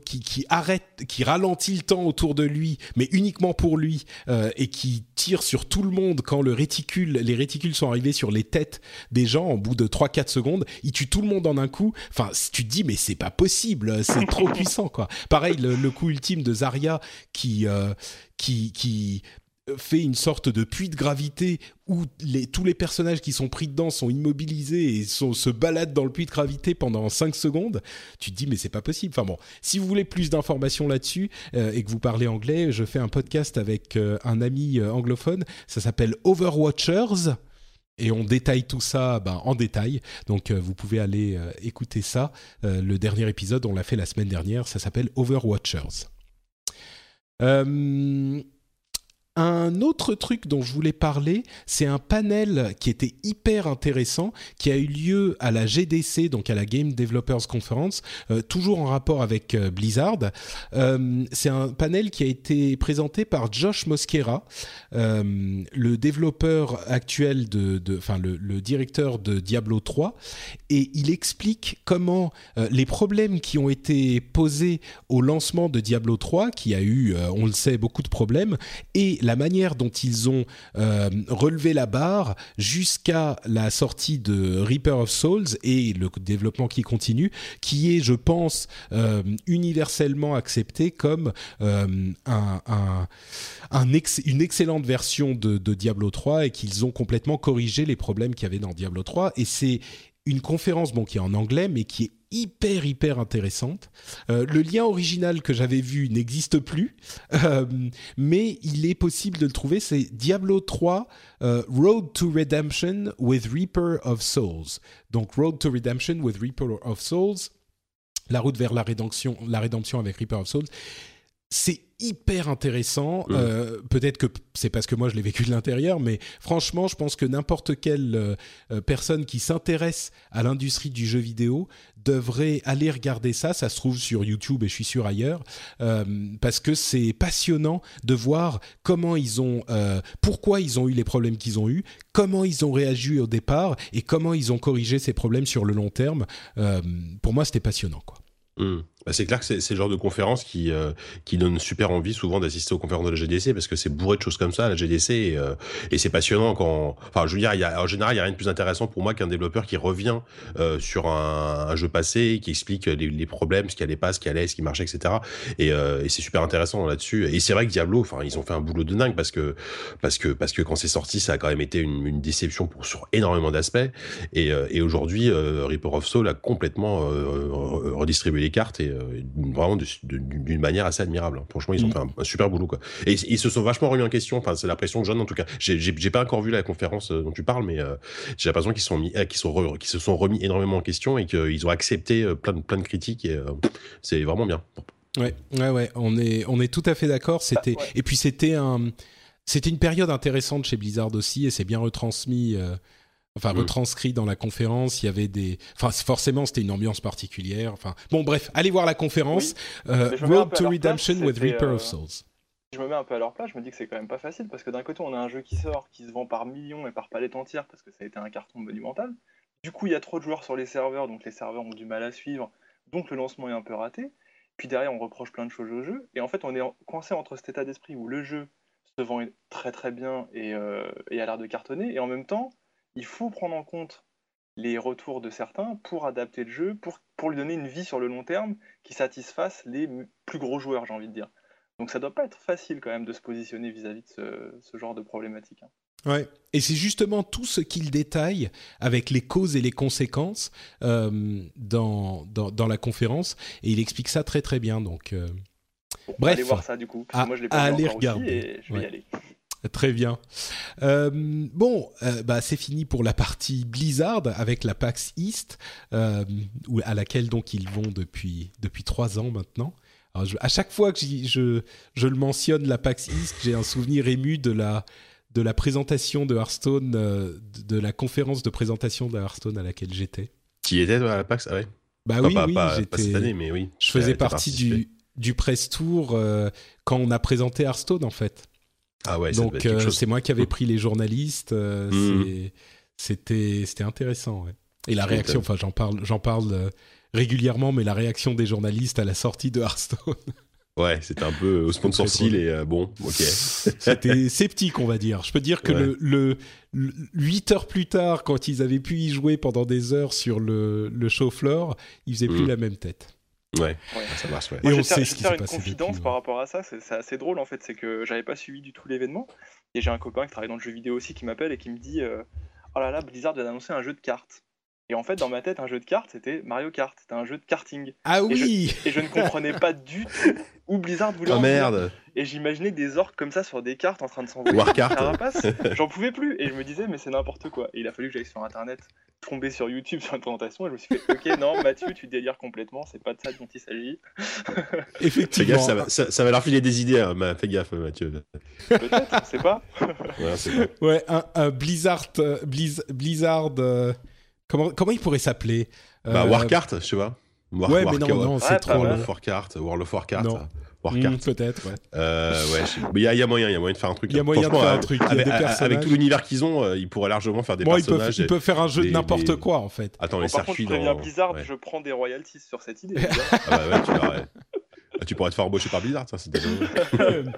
qui, qui arrête, qui ralentit le temps autour de lui, mais uniquement pour lui, euh, et qui tire sur tout le monde quand le réticule, les réticules sont arrivés sur les têtes des gens en bout de 3-4 secondes, il tue tout le monde en un coup. Enfin, tu te dis, mais c'est pas possible, c'est trop *laughs* puissant, quoi. Pareil, le, le coup ultime de Zarya qui, euh, qui, qui fait une sorte de puits de gravité où tous les personnages qui sont pris dedans sont immobilisés et se baladent dans le puits de gravité pendant 5 secondes, tu te dis mais c'est pas possible. Enfin bon, si vous voulez plus d'informations là-dessus euh, et que vous parlez anglais, je fais un podcast avec euh, un ami euh, anglophone, ça s'appelle Overwatchers. Et on détaille tout ça ben, en détail. Donc vous pouvez aller écouter ça. le dernier épisode, on l'a fait la semaine dernière. Ça s'appelle Overwatchers. Euh, un autre truc dont je voulais parler, c'est un panel qui était hyper intéressant, qui a eu lieu à la GDC, donc à la Game Developers Conference, euh, toujours en rapport avec euh, Blizzard. Euh, c'est un panel qui a été présenté par Josh Mosquera, le développeur actuel de, enfin le, directeur de Diablo 3, et il explique comment les problèmes qui ont été posés au lancement de Diablo 3, qui a eu, on le sait, beaucoup de problèmes, et la manière dont ils ont euh, relevé la barre jusqu'à la sortie de Reaper of Souls et le développement qui continue, qui est, je pense, euh, universellement accepté comme euh, un, une excellente version de, de Diablo 3 et qu'ils ont complètement corrigé les problèmes qu'il y avait dans Diablo 3. Et c'est une conférence bon, qui est en anglais, mais qui est hyper hyper intéressante. Euh, le lien original que j'avais vu n'existe plus, *laughs* euh, mais il est possible de le trouver. C'est Diablo 3 euh, Road to Redemption with Reaper of Souls. Donc Road to Redemption with Reaper of Souls, la route vers la rédemption, la rédemption avec Reaper of Souls. C'est hyper intéressant. Euh, peut-être que c'est parce que moi je l'ai vécu de l'intérieur, mais franchement, je pense que n'importe quelle euh, euh, personne qui s'intéresse à l'industrie du jeu vidéo devrait aller regarder ça. Ça se trouve sur YouTube et je suis sûr ailleurs, parce que c'est passionnant de voir comment ils ont, pourquoi ils ont eu les problèmes qu'ils ont eu, comment ils ont réagi au départ et comment ils ont corrigé ces problèmes sur le long terme. pour moi, c'était passionnant, quoi. Mmh. Bah, c'est clair que c'est le genre de conférence qui, euh, qui donne super envie souvent d'assister aux conférences de la GDC parce que c'est bourré de choses comme ça, la GDC, et, euh, et c'est passionnant quand. Enfin, je veux dire, y a, en général, il n'y a rien de plus intéressant pour moi qu'un développeur qui revient euh, sur un, jeu passé, qui explique les, problèmes, ce qui allait pas, ce qui allait, ce qui marchait, etc. Et, et c'est super intéressant là-dessus. Et c'est vrai que Diablo, ils ont fait un boulot de dingue parce que, parce que, parce que quand c'est sorti, ça a quand même été une, déception pour, sur énormément d'aspects. Et, et aujourd'hui, Reaper of Soul a complètement redistribué les cartes et vraiment d'une manière assez admirable. Hein. Franchement, ils ont mm. fait un, super boulot. Quoi. Et ils se sont vachement remis en question. Enfin, c'est l'impression que j'en en tout cas. J'ai pas encore vu la conférence euh, dont tu parles, mais euh, j'ai l'impression qu'ils sont mis, euh, qu'ils sont, se sont remis énormément en question et qu'ils ont accepté plein de, plein de critiques. Et c'est vraiment bien. Ouais, ouais, ouais. On est, on est tout à fait d'accord. C'était, et puis c'était un, c'était une période intéressante chez Blizzard aussi, et c'est bien retransmis enfin retranscrit dans la conférence. Il y avait des, enfin forcément c'était une ambiance particulière. Enfin bon bref, allez voir la conférence. Euh, Road to Redemption with Reaper of euh, Souls. Je me mets un peu à leur place. Je me dis que c'est quand même pas facile parce que d'un côté on a un jeu qui sort, qui se vend par millions et par palette entière parce que ça a été un carton monumental. Du coup il y a trop de joueurs sur les serveurs, donc les serveurs ont du mal à suivre. Donc le lancement est un peu raté. Puis derrière on reproche plein de choses au jeu et en fait on est coincé entre cet état d'esprit où le jeu se vend très très bien et, euh, et a l'air de cartonner et en même temps il faut prendre en compte les retours de certains pour adapter le jeu, pour, pour lui donner une vie sur le long terme qui satisfasse les plus gros joueurs, j'ai envie de dire. Donc ça doit pas être facile quand même de se positionner vis-à-vis de ce, genre de problématique. Hein. Ouais. Et c'est justement tout ce qu'il détaille avec les causes et les conséquences euh, dans, dans, la conférence. Et il explique ça très très bien. Donc, euh, bref. Allez voir ça du coup. Parce moi je pas aller regarder. et je vais y aller. Très bien. Euh, bon, euh, bah, c'est fini pour la partie Blizzard avec la PAX East, euh, à laquelle donc ils vont depuis depuis trois ans maintenant. Alors, à chaque fois que je, je le mentionne, la PAX East, j'ai un souvenir ému de la de la présentation de Hearthstone, de, la conférence de présentation de Hearthstone à laquelle j'étais. Qui était à la PAX? Ah ouais. Bah oui, oui, j'étais. cette année, mais oui. Je faisais partie du du press tour quand on a présenté Hearthstone en fait. Ah ouais, donc euh, c'est moi qui avais *laughs* pris les journalistes. Euh, mhm. C'était c'était intéressant. Ouais. Et la réaction, enfin j'en parle j'en parle euh, régulièrement, mais la réaction des journalistes à la sortie de Hearthstone. *laughs* Ouais, c'était un peu au sponsor et bon, ok. *laughs* c'était sceptique, on va dire. Je peux dire que le, le, 8 heures plus tard, quand ils avaient pu y jouer pendant des heures sur le, le show floor, ils faisaient plus mhm. la même tête. Ouais, ça marche. Ouais. Et Moi, on je vais sait faire, ce qui une confidence par rapport à ça. C'est c'est assez drôle en fait. C'est que j'avais pas suivi du tout l'événement. Et j'ai un copain qui travaille dans le jeu vidéo aussi qui m'appelle et qui me dit euh, Oh là là, Blizzard vient d'annoncer un jeu de cartes. Et en fait, dans ma tête, un jeu de cartes, c'était Mario Kart. C'était un jeu de karting. Ah Et oui Et je ne comprenais pas du tout *laughs* où Blizzard voulait Oh en merde Et j'imaginais des orques comme ça sur des cartes en train de s'envoyer. Carapaces. *laughs* J'en pouvais plus. Et je me disais, mais c'est n'importe quoi. Et il a fallu que j'aille sur internet, tomber sur YouTube sur une présentation. Et je me suis fait, ok, non, Mathieu, tu délires complètement. C'est pas de ça dont il s'agit. *laughs* Fais Effectivement. gaffe, ça va, ça, ça va leur filer des idées, hein, fais gaffe, Mathieu. Peut-être, on sait pas. Ouais. Ouais, un, un Blizzard, euh, Blizz- Blizzard. euh, comment comment il pourrait s'appeler Bah, Euh, Warcart, je sais pas. War- Ouais, mais non, non, c'est trop. World of Warcraft, World of Warcraft. Non. hein. Warcart. Hmm, Peut-être, ouais. Euh, ouais, mais il y, y a moyen, il y a moyen de faire un truc. Il y a hein. moyen de faire un euh, truc, Avec, des avec personnages. tout l'univers qu'ils ont, euh, ils pourraient largement faire des Bon, ils peuvent, personnages. ils peuvent faire un jeu des- de n'importe des- quoi, en fait. Attends, Bon, les par contre, je circuits préviens dans. Blizzard, ouais. je prends des royalties sur cette idée. Ah bah ouais, tu verras, ouais. Ah, Tu pourrais te faire embaucher par Blizzard, ça, c'est déjà- *laughs*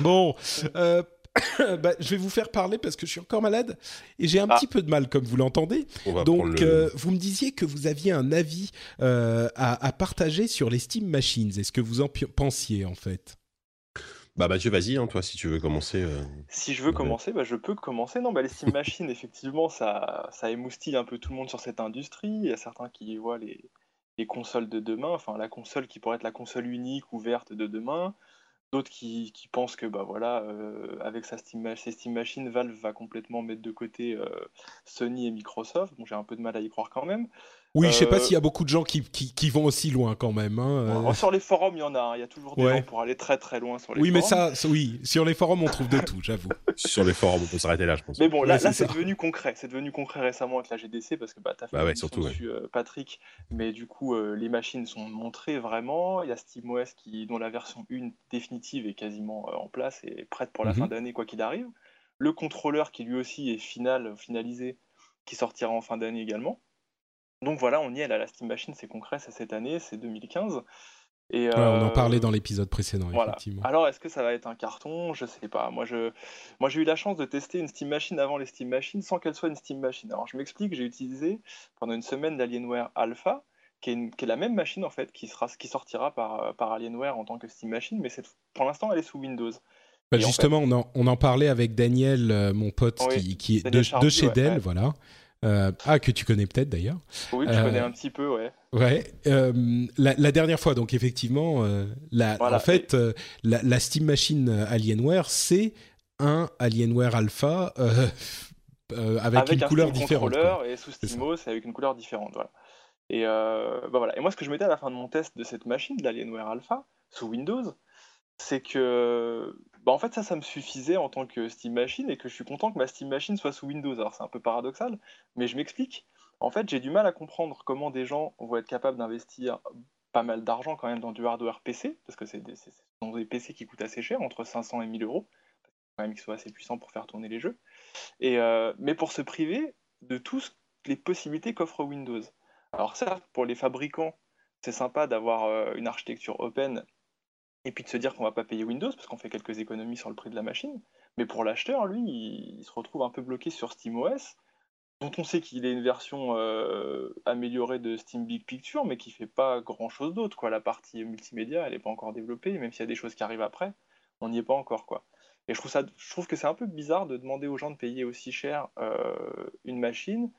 bon, euh, *coughs* bah, je vais vous faire parler parce que je suis encore malade et j'ai un Ah. petit peu de mal, comme vous l'entendez. Donc, le- euh, vous me disiez que vous aviez un avis euh, à, à partager sur les Steam Machines. Est-ce que vous en pensiez, en fait? Bah Mathieu, vas-y, hein, toi, si tu veux commencer. euh. Si je veux Ouais. commencer, bah, je peux commencer. Non, bah, les Steam Machines, effectivement, ça, ça émoustille un peu tout le monde sur cette industrie. Il y a certains qui y voient les, les consoles de demain, enfin la console qui pourrait être la console unique, ouverte de demain. D'autres qui, pensent que bah voilà, euh, avec sa Steam, ses Steam Machines, Valve va complètement mettre de côté euh, Sony et Microsoft. J'ai un peu de mal à y croire quand même. Oui, je sais pas Euh, s'il y a beaucoup de gens qui, qui, qui vont aussi loin quand même. hein, euh. Bon, sur les forums, il y en a. hein. Il y a toujours des Ouais. gens pour aller très très loin sur les Oui, mais forums. ça, ça- oui, sur les forums, on trouve de tout, j'avoue. *laughs* Sur les forums, on peut s'arrêter là, je pense. Mais bon, là, c'est devenu concret. C'est devenu concret récemment avec la GDC parce que bah, tu as fait Bah ouais, émission surtout, ouais. dessus, euh, Patrick. Mais du coup, euh, les machines sont montrées vraiment. Il y a SteamOS qui, dont la version 1 définitive est quasiment euh, en place et prête pour la Mhm. fin d'année, quoi qu'il arrive. Le contrôleur qui lui aussi est final, finalisé, qui sortira en fin d'année également. Donc voilà, on y est là. La Steam Machine, c'est concret, c'est cette année, c'est 2015. Et, Ouais, on en euh, parlait dans l'épisode précédent, voilà. effectivement. Alors, est-ce que ça va être un carton? Je sais pas. Moi, je, moi, j'ai eu la chance de tester une Steam Machine avant les Steam Machines sans qu'elle soit une Steam Machine. Alors, je m'explique. J'ai utilisé pendant une semaine l'Alienware Alpha, qui est, une- qui est la même machine en fait, qui sera, qui sortira par, par Alienware en tant que Steam Machine, mais pour l'instant, elle est sous Windows. Bah, en justement, on, en, on en parlait avec Daniel, euh, mon pote, Oui, qui, qui est de, chez ouais, Dell, ouais. voilà. Euh, ah, que tu connais peut-être d'ailleurs. Oui, Euh, je connais un petit peu, ouais. Ouais. euh, la, la dernière fois, donc effectivement, euh, la, Voilà, en fait, euh, la, la Steam Machine euh, Alienware, c'est un Alienware Alpha euh, *laughs* euh, avec, une un couleur Steam différente. quoi. et sous C'est. SteamOS avec une couleur différente. Voilà. Et, euh, bah voilà. et moi, ce que je mettais à la fin de mon test de cette machine, de l'Alienware Alpha, sous Windows, c'est que bah en fait ça, ça me suffisait en tant que Steam Machine et que je suis content que ma Steam Machine soit sous Windows. Alors c'est un peu paradoxal, mais je m'explique. En fait, j'ai du mal à comprendre comment des gens vont être capables d'investir pas mal d'argent quand même dans du hardware PC, parce que c'est des, des PC qui coûtent assez cher, entre 500 et 1000 euros, quand même qu'ils soient assez puissants pour faire tourner les jeux. Et, euh, mais pour se priver de toutes les possibilités qu'offre Windows. Alors certes, pour les fabricants, c'est sympa d'avoir euh, une architecture open et puis de se dire qu'on va pas payer Windows parce qu'on fait quelques économies sur le prix de la machine. Mais pour l'acheteur, lui, il, se retrouve un peu bloqué sur SteamOS, dont on sait qu'il est une version euh, améliorée de Steam Big Picture, mais qui fait pas grand chose d'autre. La partie multimédia, elle n'est pas encore développée, même s'il y a des choses qui arrivent après, on n'y est pas encore. Quoi. Et je trouve, ça, je trouve que c'est un peu bizarre de demander aux gens de payer aussi cher euh, une machine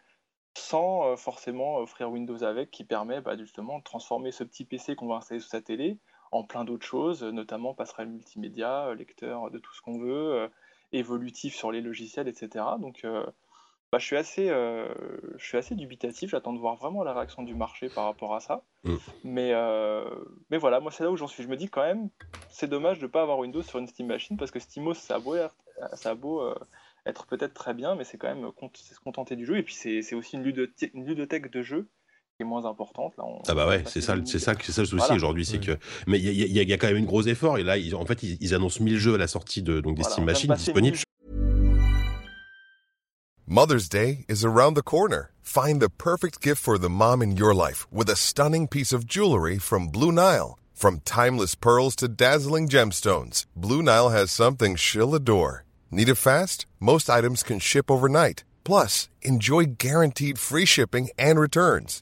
sans euh, forcément offrir Windows avec, qui permet bah, justement de transformer ce petit PC qu'on va installer sous sa télé en plein d'autres choses, notamment passerelle multimédia, euh, lecteur de tout ce qu'on veut, euh, évolutif sur les logiciels, etc. Donc euh, bah, je, suis assez, euh, je suis assez dubitatif, j'attends de voir vraiment la réaction du marché par rapport à ça. Mm. Mais, euh, mais voilà, moi c'est là où j'en suis. Je me dis quand même, c'est dommage de ne pas avoir Windows sur une Steam Machine, parce que SteamOS, ça a beau être, ça a beau, euh, être peut-être très bien, mais c'est quand même se contenter du jeu. Et puis c'est aussi une ludothèque, une ludothèque de jeux est moins importante. Là, on- Ah bah ouais, c'est ça, c'est ça, c'est ça le souci Voilà. aujourd'hui, c'est Ouais. que. Mais il y y y a quand même un gros effort et là, ils, en fait, ils, ils annoncent 1000 jeux à la sortie de donc des Voilà, Steam Machines disponibles. 1000 Mother's Day is around the corner. Find the perfect gift for the mom in your life with a stunning piece of jewelry from Blue Nile. From timeless pearls to dazzling gemstones, Blue Nile has something she'll adore. Need it fast? Most items can ship overnight. Plus, enjoy guaranteed free shipping and returns.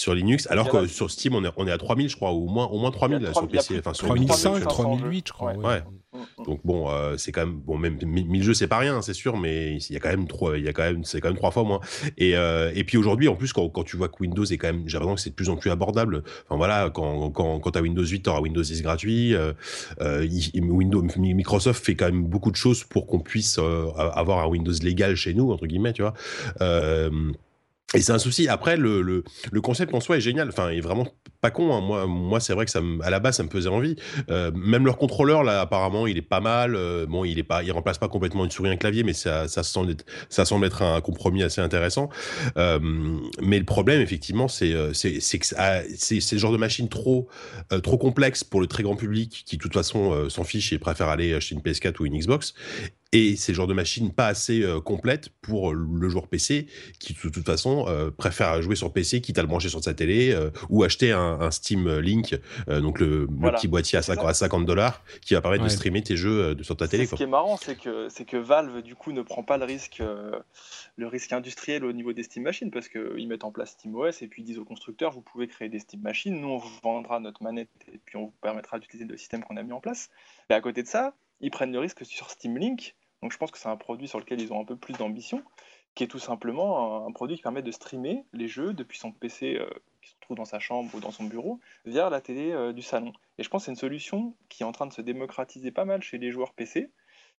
Sur Linux, alors que sur Steam, on est, on est à 3000, je crois, ou au moins, au moins 3000 Il y a là, sur 3000, il y a PC. Enfin, sur 3005, 3500 3008, je crois. ouais. Ouais. Donc bon, euh, c'est quand même bon, même 1000 jeux, c'est pas rien, c'est sûr, mais il y a quand même trois, il y a quand même, c'est quand même trois fois moins. Et euh, et puis aujourd'hui, en plus, quand, quand tu vois que Windows est quand même, j'ai l'impression que c'est de plus en plus abordable. Enfin voilà, quand quand quand t'as Windows 8, t'auras Windows 10 gratuit. Euh, euh, Windows, Microsoft fait quand même beaucoup de choses pour qu'on puisse euh, avoir un Windows légal chez nous entre guillemets, tu vois. Euh, et c'est un souci. Après, le, le, concept en soi est génial. Enfin, il est vraiment pas con. hein. Moi, moi, c'est vrai que ça, à la base, ça me faisait envie. Euh, même leur contrôleur, là, apparemment, il est pas mal. Euh, bon, il est pas, il remplace pas complètement une souris et un clavier, mais ça, ça semble être, ça semble être un compromis assez intéressant. Euh, mais le problème, effectivement, c'est, que c'est, le genre de machine trop, trop complexe pour le très grand public qui, de toute façon, s'en fiche et préfère aller acheter une PS4 ou une Xbox. Et c'est le genre de machine pas assez euh, complète pour le joueur PC qui, de toute façon, euh, préfère jouer sur PC, quitte à le brancher sur sa télé euh, ou acheter un, un Steam Link, euh, donc le, petit boîtier à C'est 50, ça. à 50 dollars qui va permettre de streamer tes jeux euh, sur ta télé. Ce qui est marrant, c'est que, c'est que Valve, du coup, ne prend pas le risque, euh, le risque industriel au niveau des Steam Machines, parce qu'ils mettent en place SteamOS et puis ils disent aux constructeurs, vous pouvez créer des Steam Machines, nous on vous vendra notre manette et puis on vous permettra d'utiliser le système qu'on a mis en place. Et à côté de ça, ils prennent le risque sur Steam Link, donc je pense que c'est un produit sur lequel ils ont un peu plus d'ambition, qui est tout simplement un, produit qui permet de streamer les jeux depuis son PC euh, qui se trouve dans sa chambre ou dans son bureau via la télé euh, du salon. Et je pense que c'est une solution qui est en train de se démocratiser pas mal chez les joueurs PC,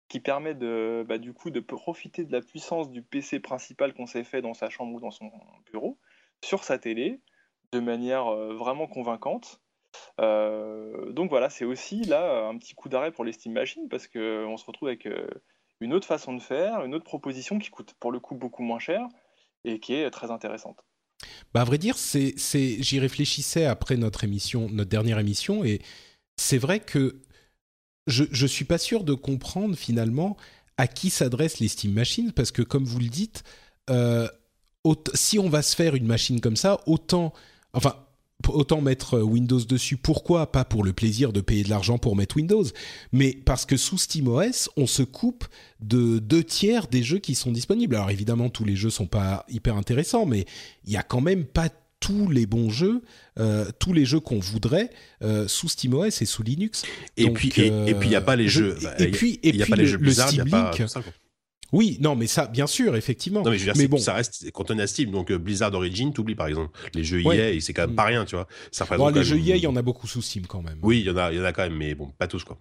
qui permet de, bah, du coup de profiter de la puissance du PC principal qu'on s'est fait dans sa chambre ou dans son bureau sur sa télé de manière euh, vraiment convaincante. Donc voilà, c'est aussi là un petit coup d'arrêt pour les Steam Machines parce qu'on se retrouve avec une autre façon de faire, une autre proposition qui coûte pour le coup beaucoup moins cher et qui est très intéressante. Bah, à vrai dire, c'est, j'y réfléchissais après notre émission, notre dernière émission, et c'est vrai que je, je suis pas sûr de comprendre finalement à qui s'adressent les Steam Machines, parce que comme vous le dites, euh, si on va se faire une machine comme ça, autant, enfin, autant mettre euh, Windows dessus. Pourquoi Pas pour le plaisir de payer de l'argent pour mettre Windows, mais parce que sous SteamOS, on se coupe de deux tiers des jeux qui sont disponibles. Alors évidemment, tous les jeux sont pas hyper intéressants, mais il y a quand même pas tous les bons jeux, euh, tous les jeux qu'on voudrait euh, sous SteamOS et sous Linux. Et Donc, puis, et, et puis, il n'y a pas les je- jeux. et puis, et il y a puis pas les le- jeux le Blizzard, il y a Steam pas Link. Oui, non, mais ça, bien sûr, effectivement. Non, mais je veux dire, mais bon, ça reste quand on est à Steam, donc euh, Blizzard Origin, t'oublies par exemple. Les jeux Ouais. EA, et c'est quand même Mm. pas rien, tu vois. Ça bon, les jeux même- EA, il y en a beaucoup sous Steam quand même. Oui, il y en a, il y en a quand même, mais bon, pas tous quoi.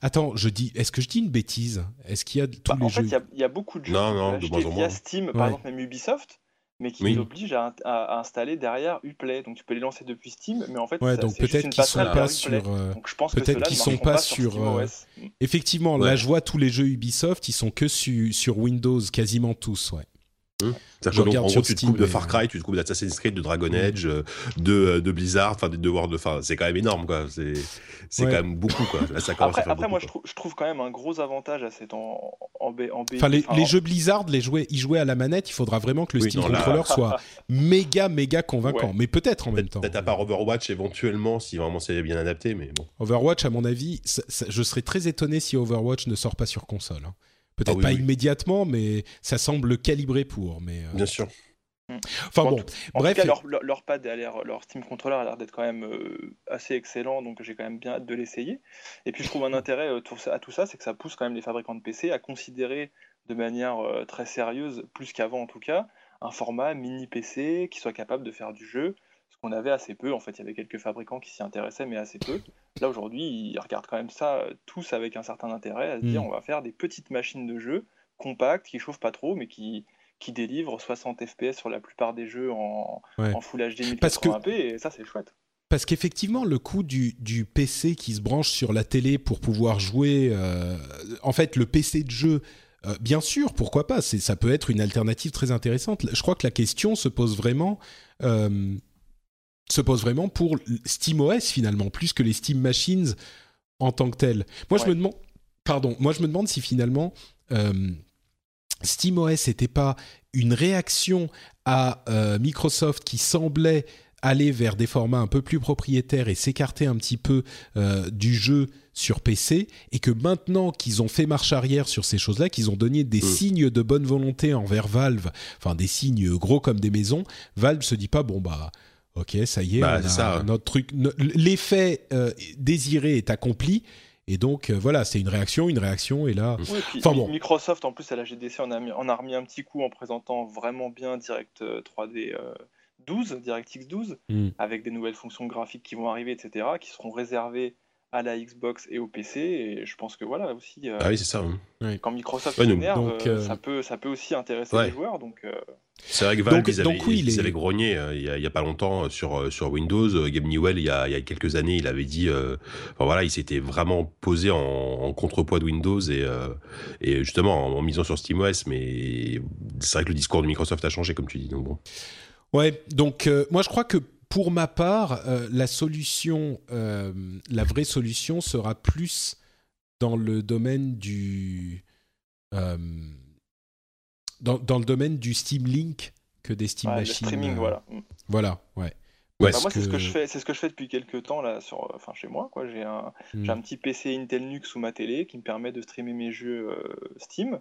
Attends, je dis, est-ce que je dis une bêtise? Est-ce qu'il y a tous Bah, les en fait, jeux il y a- il y, a beaucoup de jeux Non, non, de en via. Steam, Ouais. par exemple même Ubisoft, mais qui Oui. à, à- à installer derrière Uplay. Donc tu peux les lancer depuis Steam, mais en fait, Ouais, ça- donc peut-être une qu'ils sont passerelle pas sur. euh, Donc je pense que peut-être qu'ils ne sont pas sur, euh. Effectivement, Ouais. là, je vois tous les jeux Ubisoft, ils sont que su- sur Windows, quasiment tous, ouais. C'est-à-dire Je que donc, en gros, tu te coupes de Far Cry, tu te coupes d'Assassin's Creed, de Dragon Mm. Age, euh, de, euh, de Blizzard, enfin de World, enfin c'est quand même énorme quoi. C'est c'est Ouais. quand même beaucoup quoi. Là, ça commence Après, à faire après beaucoup, moi, quoi. je trouve, je trouve quand même un gros avantage à cet en, en, B, en B- Enfin, les, jeux Blizzard, les jouer, y jouer à la manette, il faudra vraiment que le Oui, Steam non, là- Controller *laughs* soit méga, méga convaincant. Ouais. Mais peut-être en même temps. peut-être à part Overwatch éventuellement si vraiment c'est bien adapté, mais bon. Overwatch, à mon avis, ça- ça- je serais très étonné si Overwatch ne sort pas sur console. hein. Peut-être Ah oui, pas oui. immédiatement, mais ça semble calibré pour. Mais euh, Bien sûr. enfin En bon, tout- En bref. tout cas, leur, leur, leur pad a l'air- leur Steam Controller a l'air d'être quand même euh, assez excellent, donc j'ai quand même bien hâte de l'essayer. Et puis je trouve un intérêt euh, tout ça- à tout ça, c'est que ça pousse quand même les fabricants de PC à considérer de manière euh, très sérieuse, plus qu'avant en tout cas, un format mini PC qui soit capable de faire du jeu, ce qu'on avait assez peu. En fait, il y avait quelques fabricants qui s'y intéressaient, mais assez peu. Là aujourd'hui, ils regardent quand même ça euh, tous avec un certain intérêt, à se dire Mm. on va faire des petites machines de jeu compactes qui chauffent pas trop, mais qui qui délivre 60 FPS sur la plupart des jeux en, Ouais. en Full HD Parce que- 1080p, et ça c'est chouette. Parce qu'effectivement, le coût du, du PC qui se branche sur la télé pour pouvoir jouer, euh, en fait, le PC de jeu, euh, bien sûr, pourquoi pas, ça peut être une alternative très intéressante. Je crois que la question se pose vraiment, euh, se pose vraiment pour SteamOS finalement, plus que les Steam Machines en tant que telles. Moi, je me demande, pardon, moi je me demande si finalement euh, SteamOS n'était pas une réaction à euh, Microsoft qui semblait aller vers des formats un peu plus propriétaires et s'écarter un petit peu euh, du jeu sur PC et que maintenant qu'ils ont fait marche arrière sur ces choses-là, qu'ils ont donné des Mm. signes de bonne volonté envers Valve, enfin des signes gros comme des maisons, Valve se dit pas bon bah ok ça y est, Bah, on c'est a ça. notre truc, l'effet euh, désiré est accompli et donc euh, voilà c'est une réaction, une réaction et là Ouais, puis Enfin bon. Microsoft, en plus, à la GDC, on a, mis, on a remis un petit coup en présentant vraiment bien Direct euh, 3D euh, 12, DirectX 12, Mm. avec des nouvelles fonctions graphiques qui vont arriver, etc., qui seront réservées à la Xbox et au PC. Et je pense que voilà aussi, euh, Ah oui, c'est ça. hein. quand Microsoft Ouais, s'énerve, donc, euh, euh, ça, peut, ça peut aussi intéresser Ouais. les joueurs. Donc, euh, C'est vrai que Valve, Donc- ils, avaient, donc oui, ils les- avaient grogné euh, il y, a, il y a pas longtemps sur, euh, sur Windows. Euh, Gabe Newell, il y, a, il y a quelques années, il avait dit, euh, enfin voilà, il s'était vraiment posé en, en contrepoids de Windows et, euh, et justement en, en misant sur SteamOS. Mais c'est vrai que le discours de Microsoft a changé, comme tu dis. Donc bon. Ouais, donc euh, moi je crois que pour ma part, euh, la solution, euh, la vraie solution sera plus dans le domaine du, euh, dans, dans le domaine du Steam Link que des Steam ouais, le Machines. streaming, euh, voilà. Voilà, ouais. Bah, moi, c'est ce que- je fais, c'est ce que je fais depuis quelques temps là, sur, enfin chez moi, quoi. J'ai un, Mm. j'ai un petit PC Intel NUC sous ma télé qui me permet de streamer mes jeux euh, Steam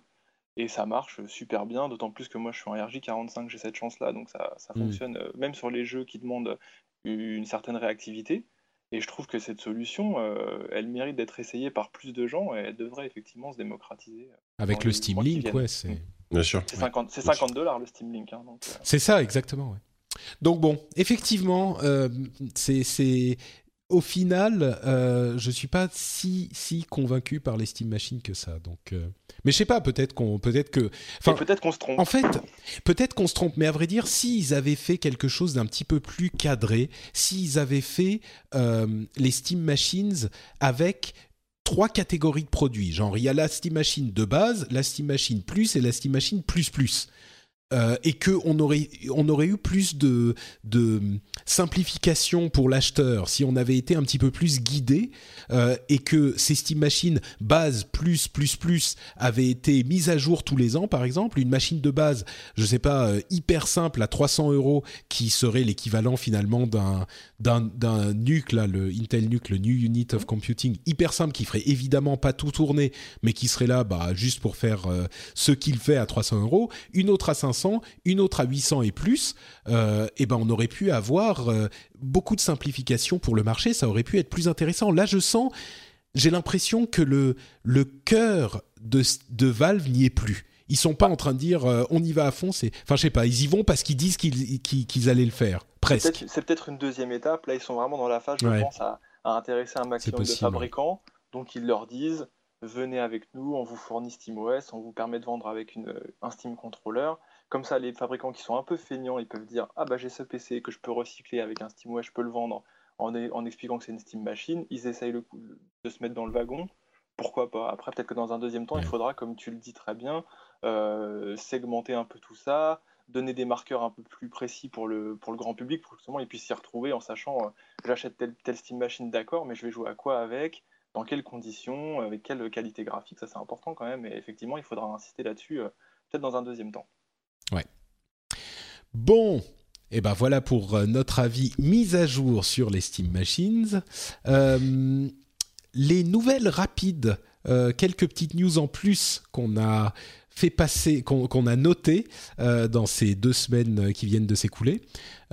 et ça marche super bien. D'autant plus que moi, je suis en RJ45, j'ai cette chance-là, donc ça, ça Mm. fonctionne euh, même sur les jeux qui demandent une certaine réactivité. Et je trouve que cette solution, euh, elle mérite d'être essayée par plus de gens et elle devrait effectivement se démocratiser. Avec le Steam Link, ouais, c'est. Mm. Bien sûr. C'est 50, c'est 50 dollars le Steam Link. hein, euh, C'est ça, exactement. ouais. Donc bon, effectivement, euh, c'est au final, euh, je suis pas si si convaincu par les Steam Machines que ça. Donc, euh, mais je sais pas, peut-être qu'on, peut-être que, enfin, peut-être qu'on se trompe. en fait, peut-être qu'on se trompe, mais à vrai dire, s'ils avaient fait quelque chose d'un petit peu plus cadré, s'ils avaient fait euh, les Steam Machines avec trois catégories de produits, genre il y a la Steam Machine de base, la Steam Machine Plus et la Steam Machine Plus Plus. Euh, et que on aurait on aurait eu plus de de simplification pour l'acheteur si on avait été un petit peu plus guidé euh, et que ces Steam Machines base plus plus plus avaient été mises à jour tous les ans par exemple une machine de base je sais pas euh, hyper simple à 300 euros qui serait l'équivalent finalement d'un d'un d'un NUC le Intel NUC le New Unit of Computing hyper simple qui ferait évidemment pas tout tourner mais qui serait là bah juste pour faire ce qu'il fait à 300 euros. Une autre à 500 une autre à 800 et plus euh, et ben on aurait pu avoir euh, beaucoup de simplification pour le marché ça aurait pu être plus intéressant là je sens j'ai l'impression que le le cœur de de Valve n'y est plus ils sont pas en train de dire euh, on y va à fond c'est enfin je sais pas ils y vont parce qu'ils disent qu'ils qu'ils qu'ils allaient le faire C'est presque peut-être- C'est peut-être une deuxième étape. Là, ils sont vraiment dans la phase, je Ouais. pense, à, à intéresser un maximum de fabricants. Donc, ils leur disent venez avec nous, on vous fournit SteamOS, on vous permet de vendre avec une, un Steam Controller. Comme ça, les fabricants qui sont un peu feignants, ils peuvent dire ah bah j'ai ce PC que je peux recycler avec un SteamOS, je peux le vendre en, en expliquant que c'est une Steam Machine. Ils essayent le coup de se mettre dans le wagon. Pourquoi pas? Après, peut-être que dans un deuxième temps, il faudra, comme tu le dis très bien, euh, segmenter un peu tout ça, donner des marqueurs un peu plus précis pour le, pour le grand public, pour que justement ils puissent s'y retrouver en sachant euh, j'achète telle, telle Steam Machine, d'accord, mais je vais jouer à quoi avec, dans quelles conditions, avec quelle qualité graphique, ça c'est important quand même, et effectivement il faudra insister là-dessus, euh, peut-être dans un deuxième temps. Bon, et ben voilà pour euh, notre avis mise à jour sur les Steam Machines. Euh, les nouvelles rapides, euh, quelques petites news en plus qu'on a fait passer, qu'on a noté euh, dans ces deux semaines qui viennent de s'écouler.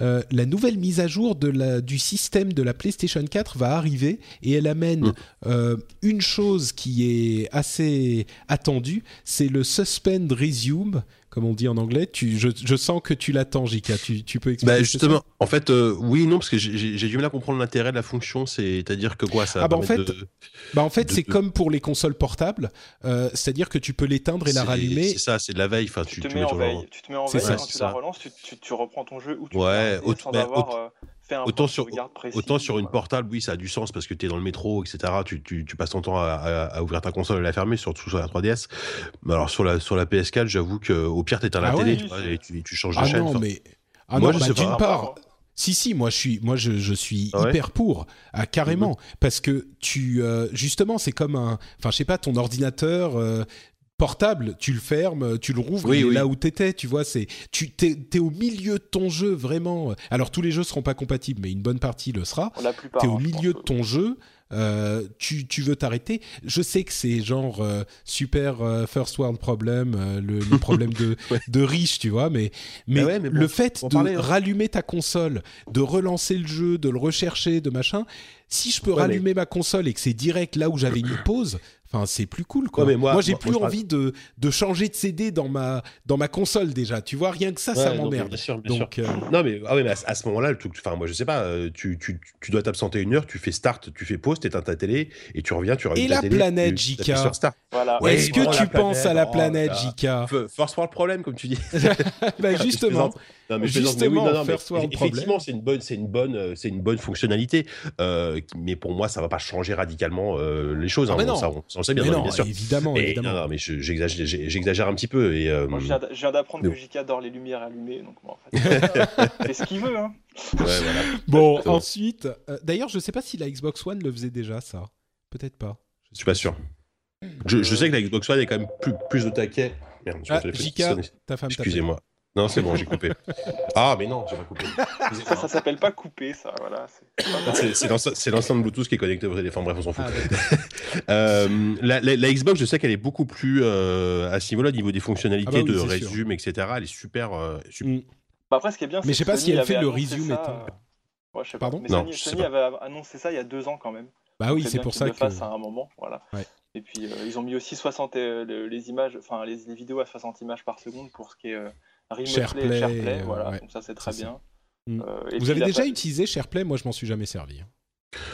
euh, la nouvelle mise à jour de la, du système de la PlayStation 4 va arriver et elle amène Mm. euh, une chose qui est assez attendue, c'est le suspend resume, comme on dit en anglais. Tu, je, je sens que tu l'attends, Jika. Tu, tu peux expliquer Bah justement, en fait, euh, oui, non, parce que j'ai- du mal à comprendre l'intérêt de la fonction. C'est-à-dire que quoi, ça. Ah bah, en permet fait, de- Bah en fait, de- c'est de- comme pour les consoles portables, euh, c'est-à-dire que tu peux l'éteindre et la rallumer. C'est ça, c'est de la veille. Enfin, Tu, tu, te tu mets mets en veille. Tu te mets en C'est veille ça, et quand tu ça. la relances, tu, tu, tu reprends ton jeu ou tu Ouais, autant- sans bah, avoir autant- fait un Autant point de sur, sauvegarde précis. autant sur une portable, oui, ça a du sens parce que tu es dans le métro, etc. Tu, tu, tu passes ton temps à, à- à ouvrir ta console et la fermer, surtout sur la 3DS. Mais alors sur la, sur la PS4, j'avoue que au pire, t'éteins la Ah télé ouais tu vois, et tu, tu changes de Ah chaîne. non, enfin. mais ah Moi, non, je bah, d'une Ah, part, si si, moi je suis, moi je, je suis Ah ouais hyper pour, ah, carrément, parce que tu, euh, justement, c'est comme un, enfin, je sais pas, ton ordinateur. euh, portable, tu le fermes, tu le rouvres, Oui, il est oui. là où t'étais, tu vois, c'est, tu t'es, t'es au milieu de ton jeu vraiment. Alors tous les jeux seront pas compatibles, mais une bonne partie le sera. La plupart. T'es hein, au je milieu de ton jeu, euh, tu, tu veux t'arrêter. Je sais que c'est genre euh, super euh, first world problem, euh, le, les *laughs* problèmes de, Ouais. de riches, tu vois, mais, mais, ouais, mais bon, le fait de parler, hein. rallumer ta console, de relancer le jeu, de le rechercher, de machin, si je peux Ouais, mais- rallumer ma console et que c'est direct là où j'avais *clears throat* mis pause, enfin c'est plus cool quoi. Ouais, mais moi- j'ai moi- plus moi, je envie de, de changer de CD dans ma, dans ma console déjà, tu vois, rien que ça, ça Ouais, non, mais m'emmerde. Bien sûr, bien sûr. Donc, euh, Non, mais, ah ouais, mais à, à ce moment-là, le truc- enfin, moi, je sais pas, euh, tu, tu, tu dois t'absenter une heure, tu fais start, tu fais pause, t'éteins ta télé, et tu reviens, tu rallumes Et ta la télé, planète, tu- JK? t'appuies sur start. Voilà. Ouais, Est-ce que tu penses à la planète, planète, oh JK F- First world problem, comme tu dis. *laughs* Bah, *laughs* Je Justement. Non, mais Justement, oui, non, non, mais effectivement, c'est une bonne, c'est une bonne, euh, c'est une bonne fonctionnalité. euh, mais pour moi, ça va pas changer radicalement euh, les choses. Ah, hein, mais bon, non. ça, on, on le sait bien, Mais non, non, bien sûr. évidemment, Et- évidemment. non, non, mais je- j'exagère, un petit peu. Et, euh, Moi, je viens d'apprendre que. JK adore les lumières allumées, donc bon, en fait, *laughs* c'est ce qu'il veut. Hein. ouais, voilà. *laughs* Bon, ensuite, euh, d'ailleurs, je sais pas si la Xbox One le faisait déjà, ça. Peut-être pas. Je suis pas sûr. Je, je sais que la Xbox One est quand même plus, plus de taquet. Merde, je Ah, JK, ta femme. Excusez-moi. Non, c'est bon, j'ai coupé. Ah, mais non, j'ai pas coupé. Ça, ça s'appelle pas couper, ça. Voilà. c'est- l'enceinte Bluetooth qui est connectée au téléphone. Bref, on s'en fout. Ah. *laughs* Euh, la, la- la Xbox, je sais qu'elle est beaucoup plus euh, à ce niveau-là, au niveau des fonctionnalités Ah bah oui, de c'est sûr. résume, etc. Elle est super. euh, super- Mm. Bah, après, ce qui est bien, Mais je sais pas si Sony elle fait le resume ça, euh, Ouais, je sais Pardon. Mais Non, Sony, je sais Sony pas. avait annoncé ça il y a deux ans quand même. Bah oui, c'est pour qu'ils ça le que. fassent à un moment, voilà. Ouais. Et puis euh, ils ont mis aussi 60 euh, le- les images, enfin les, les vidéos à 60 images par seconde pour ce qui est euh, remote SharePlay, euh, voilà. ouais, Donc ça c'est très bien. Mm. Euh, et Vous avez déjà pas- utilisé SharePlay Moi, je m'en suis jamais servi.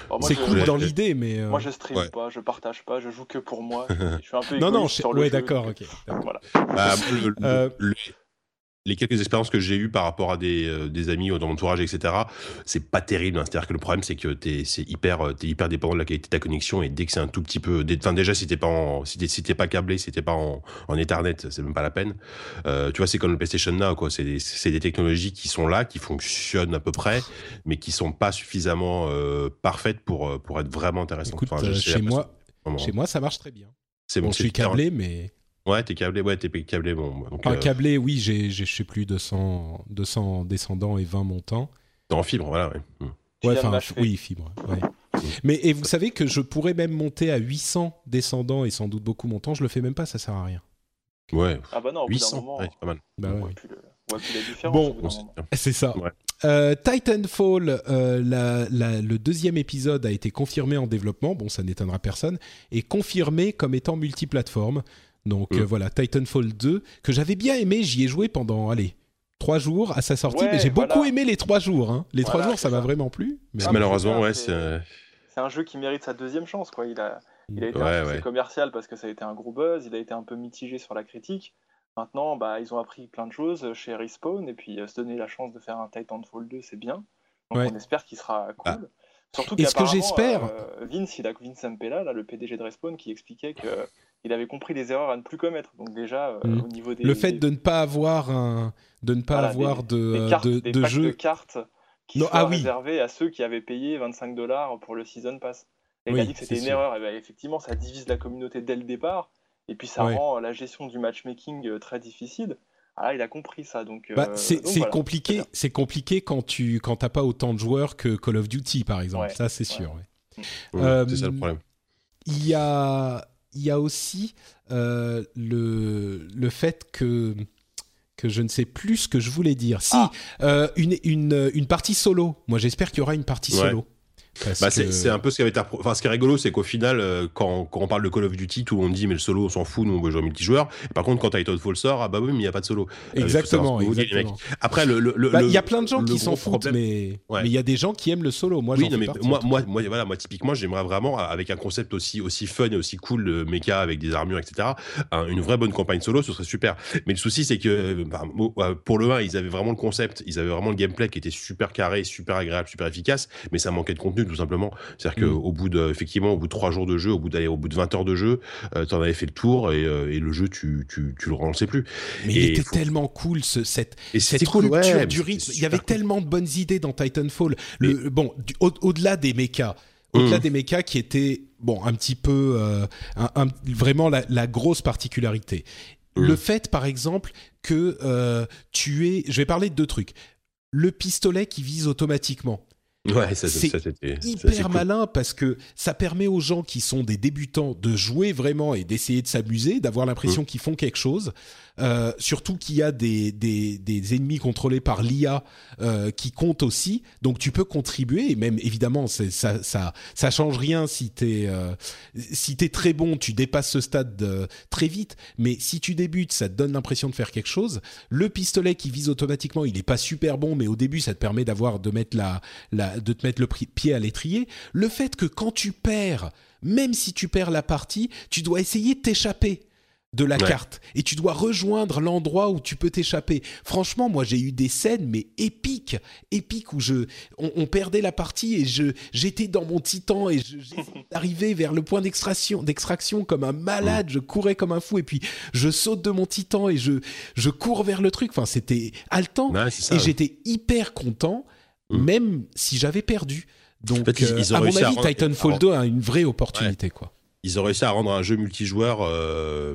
Bon, moi, C'est cool dans l'idée, mais. euh, Moi je stream Ouais. pas, je partage pas, je joue que pour moi. *laughs* je suis un peu Non, non, je- sur le ouais, jeu, d'accord, ok. *laughs* Voilà. Bah, le- le- Euh, le- les quelques expériences que j'ai eues par rapport à des, euh, des amis dans mon entourage, etc., c'est pas terrible. hein. C'est-à-dire que le problème, c'est que t'es c'est hyper, euh, t'es hyper dépendant de la qualité de ta connexion et dès que c'est un tout petit peu, dès- enfin déjà si t'es pas en, si t'es, si t'es pas câblé, si t'es pas en, en Ethernet, c'est même pas la peine. Euh, tu vois, c'est comme le PlayStation Now, quoi. C'est des, c'est des technologies qui sont là, qui fonctionnent à peu près, mais qui sont pas suffisamment euh, parfaites pour pour être vraiment intéressantes. Écoute, Enfin, chez moi, chez moi, ça marche très bien. c'est Bon, bon, je suis câblé, mais. Ouais, t'es câblé, ouais, t'es câblé, bon. Donc, Enfin, euh, câblé, oui, j'ai, j'ai, je sais plus, 200, 200 descendants et 20 montants. t'es en fibre, voilà, ouais. Mm. De enfin, oui, fibre. ouais. Mais et vous savez que je pourrais même monter à 800 descendants et sans doute beaucoup montants. Je le fais même pas, ça sert à rien. Ouais, Ah bah non, au bout d'un 800, moment, ouais, pas mal. Bah on ouais. voit plus le- on voit plus la différence. Bon, c'est ça. Ouais. Euh, Titanfall, euh, la- la- le deuxième épisode a été confirmé en développement. Bon, ça n'étonnera personne. Et confirmé comme étant multiplateforme. Donc Mm. euh, voilà, Titanfall 2, que j'avais bien aimé. J'y ai joué pendant, allez, trois jours à sa sortie. Ouais, mais j'ai voilà. beaucoup aimé les trois jours. hein. Les trois Voilà, jours, ça m'a vraiment plu. Mais- Ah, Malheureusement, ouais, c'est- c'est. euh, C'est un jeu qui mérite sa deuxième chance, quoi. Il a, il a été Ouais, un succès ouais. commercial parce que ça a été un gros buzz, il a été un peu mitigé sur la critique. Maintenant, bah, ils ont appris plein de choses chez Respawn et puis euh, se donner la chance de faire un Titanfall 2, c'est bien. Donc Ouais. on espère qu'il sera cool. Ah. Surtout Et ce que j'espère- euh, Vince, il a Vince Ampella, là, le PDG de Respawn, qui expliquait que il avait compris les erreurs à ne plus commettre. Donc déjà, euh, Mhm. au niveau des le fait des- de ne pas avoir un, de ne pas voilà, avoir des, de, des euh, cartes, de, des de packs jeux. de cartes qui Non, soient ah oui. réservés à ceux qui avaient payé 25 dollars pour le season pass. Et il a dit que c'était une sûr. erreur. Et ben, effectivement, ça divise la communauté dès le départ. Et puis ça Ouais. rend la gestion du matchmaking euh, très difficile. Ah là, il a compris ça. Donc, Bah, euh, c'est voilà. compliqué, c'est compliqué quand tu quand t'as pas autant de joueurs que Call of Duty par exemple. Ouais, Ça c'est ouais. sûr. ouais. Ouais, Euh, c'est ça le problème. Il y a il y a aussi euh, le le fait que que je ne sais plus ce que je voulais dire. Si, Ah. euh, une, une, une partie solo. Moi, j'espère qu'il y aura une partie Ouais. solo. Bah, que- c'est un peu ce qui avait été enfin ce qui est rigolo c'est qu'au final euh, quand, quand on parle de Call of Duty tout le monde dit mais le solo on s'en fout nous on veut jouer multijoueur et par contre quand Titanfall sort ah bah oui mais il n'y a pas de solo Euh, Exactement, dites, après le le- le- Bah, Il le- y a plein de gens le qui s'en foutent, mais Ouais. il y a des gens qui aiment le solo. Moi, oui, non, mais partie, moi, moi, moi, voilà, moi, typiquement, j'aimerais vraiment, avec un concept aussi, aussi fun et aussi cool de mecha avec des armures, etc., un- une vraie bonne campagne solo, ce serait super. Mais le souci, c'est que, euh, bah, euh, pour le 1, ils avaient vraiment le concept, ils avaient vraiment le gameplay qui était super carré, super agréable, super efficace, mais ça manquait de contenu, tout simplement. C'est-à-dire Mm. qu'au bout de, effectivement, au bout de 3 jours de jeu, au bout, d'aller au bout de 20 heures de jeu, euh, t'en avais fait le tour et, euh, et le jeu, tu, tu, tu le relançais plus. Mais il était faut- tellement cool, ce, cette, Et cette cool, rupture ouais, du rythme. Il y avait cool. tellement de bonnes idées dans Titanfall. Le, bon, du- au- au-delà des mechas, au-delà Mhm. des mechas qui étaient bon un petit peu euh, un- un- vraiment la, la grosse particularité. Mhm. Le fait, par exemple, que euh, tu es, je vais parler de deux trucs. Le pistolet qui vise automatiquement. Ouais, ça, C'est ça, c'était ça, hyper cool. malin parce que ça permet aux gens qui sont des débutants de jouer vraiment et d'essayer de s'amuser, d'avoir Mm. l'impression qu'ils font quelque chose. Euh, surtout qu'il y a des, des, des ennemis contrôlés par l'IA euh, qui comptent aussi, donc tu peux contribuer. Et même évidemment, ça, ça, ça change rien si t'es euh, si t'es très bon, tu dépasses ce stade très vite. Mais si tu débutes, ça te donne l'impression de faire quelque chose. Le pistolet qui vise automatiquement, il est pas super bon, mais au début, ça te permet d'avoir de mettre la, la de te mettre le pied à l'étrier. Le fait que quand tu perds, même si tu perds la partie, tu dois essayer de t'échapper de la Ouais. carte et tu dois rejoindre l'endroit où tu peux t'échapper. Franchement, moi j'ai eu des scènes mais épiques, épiques où je on, on perdait la partie et je j'étais dans mon titan et *laughs* d'arriver vers le point d'extraction d'extraction comme un malade, je courais comme un fou et puis je saute de mon titan et je je cours vers le truc. Enfin, c'était haletant Ouais, c'est ça, et ouais. j'étais hyper content Mm. même si j'avais perdu. Donc En fait, ils- euh, ils ont à mon réussi à avis, rendre- Titanfall à 2 a une vraie opportunité quoi. Ils ont réussi à rendre un jeu multijoueur, euh,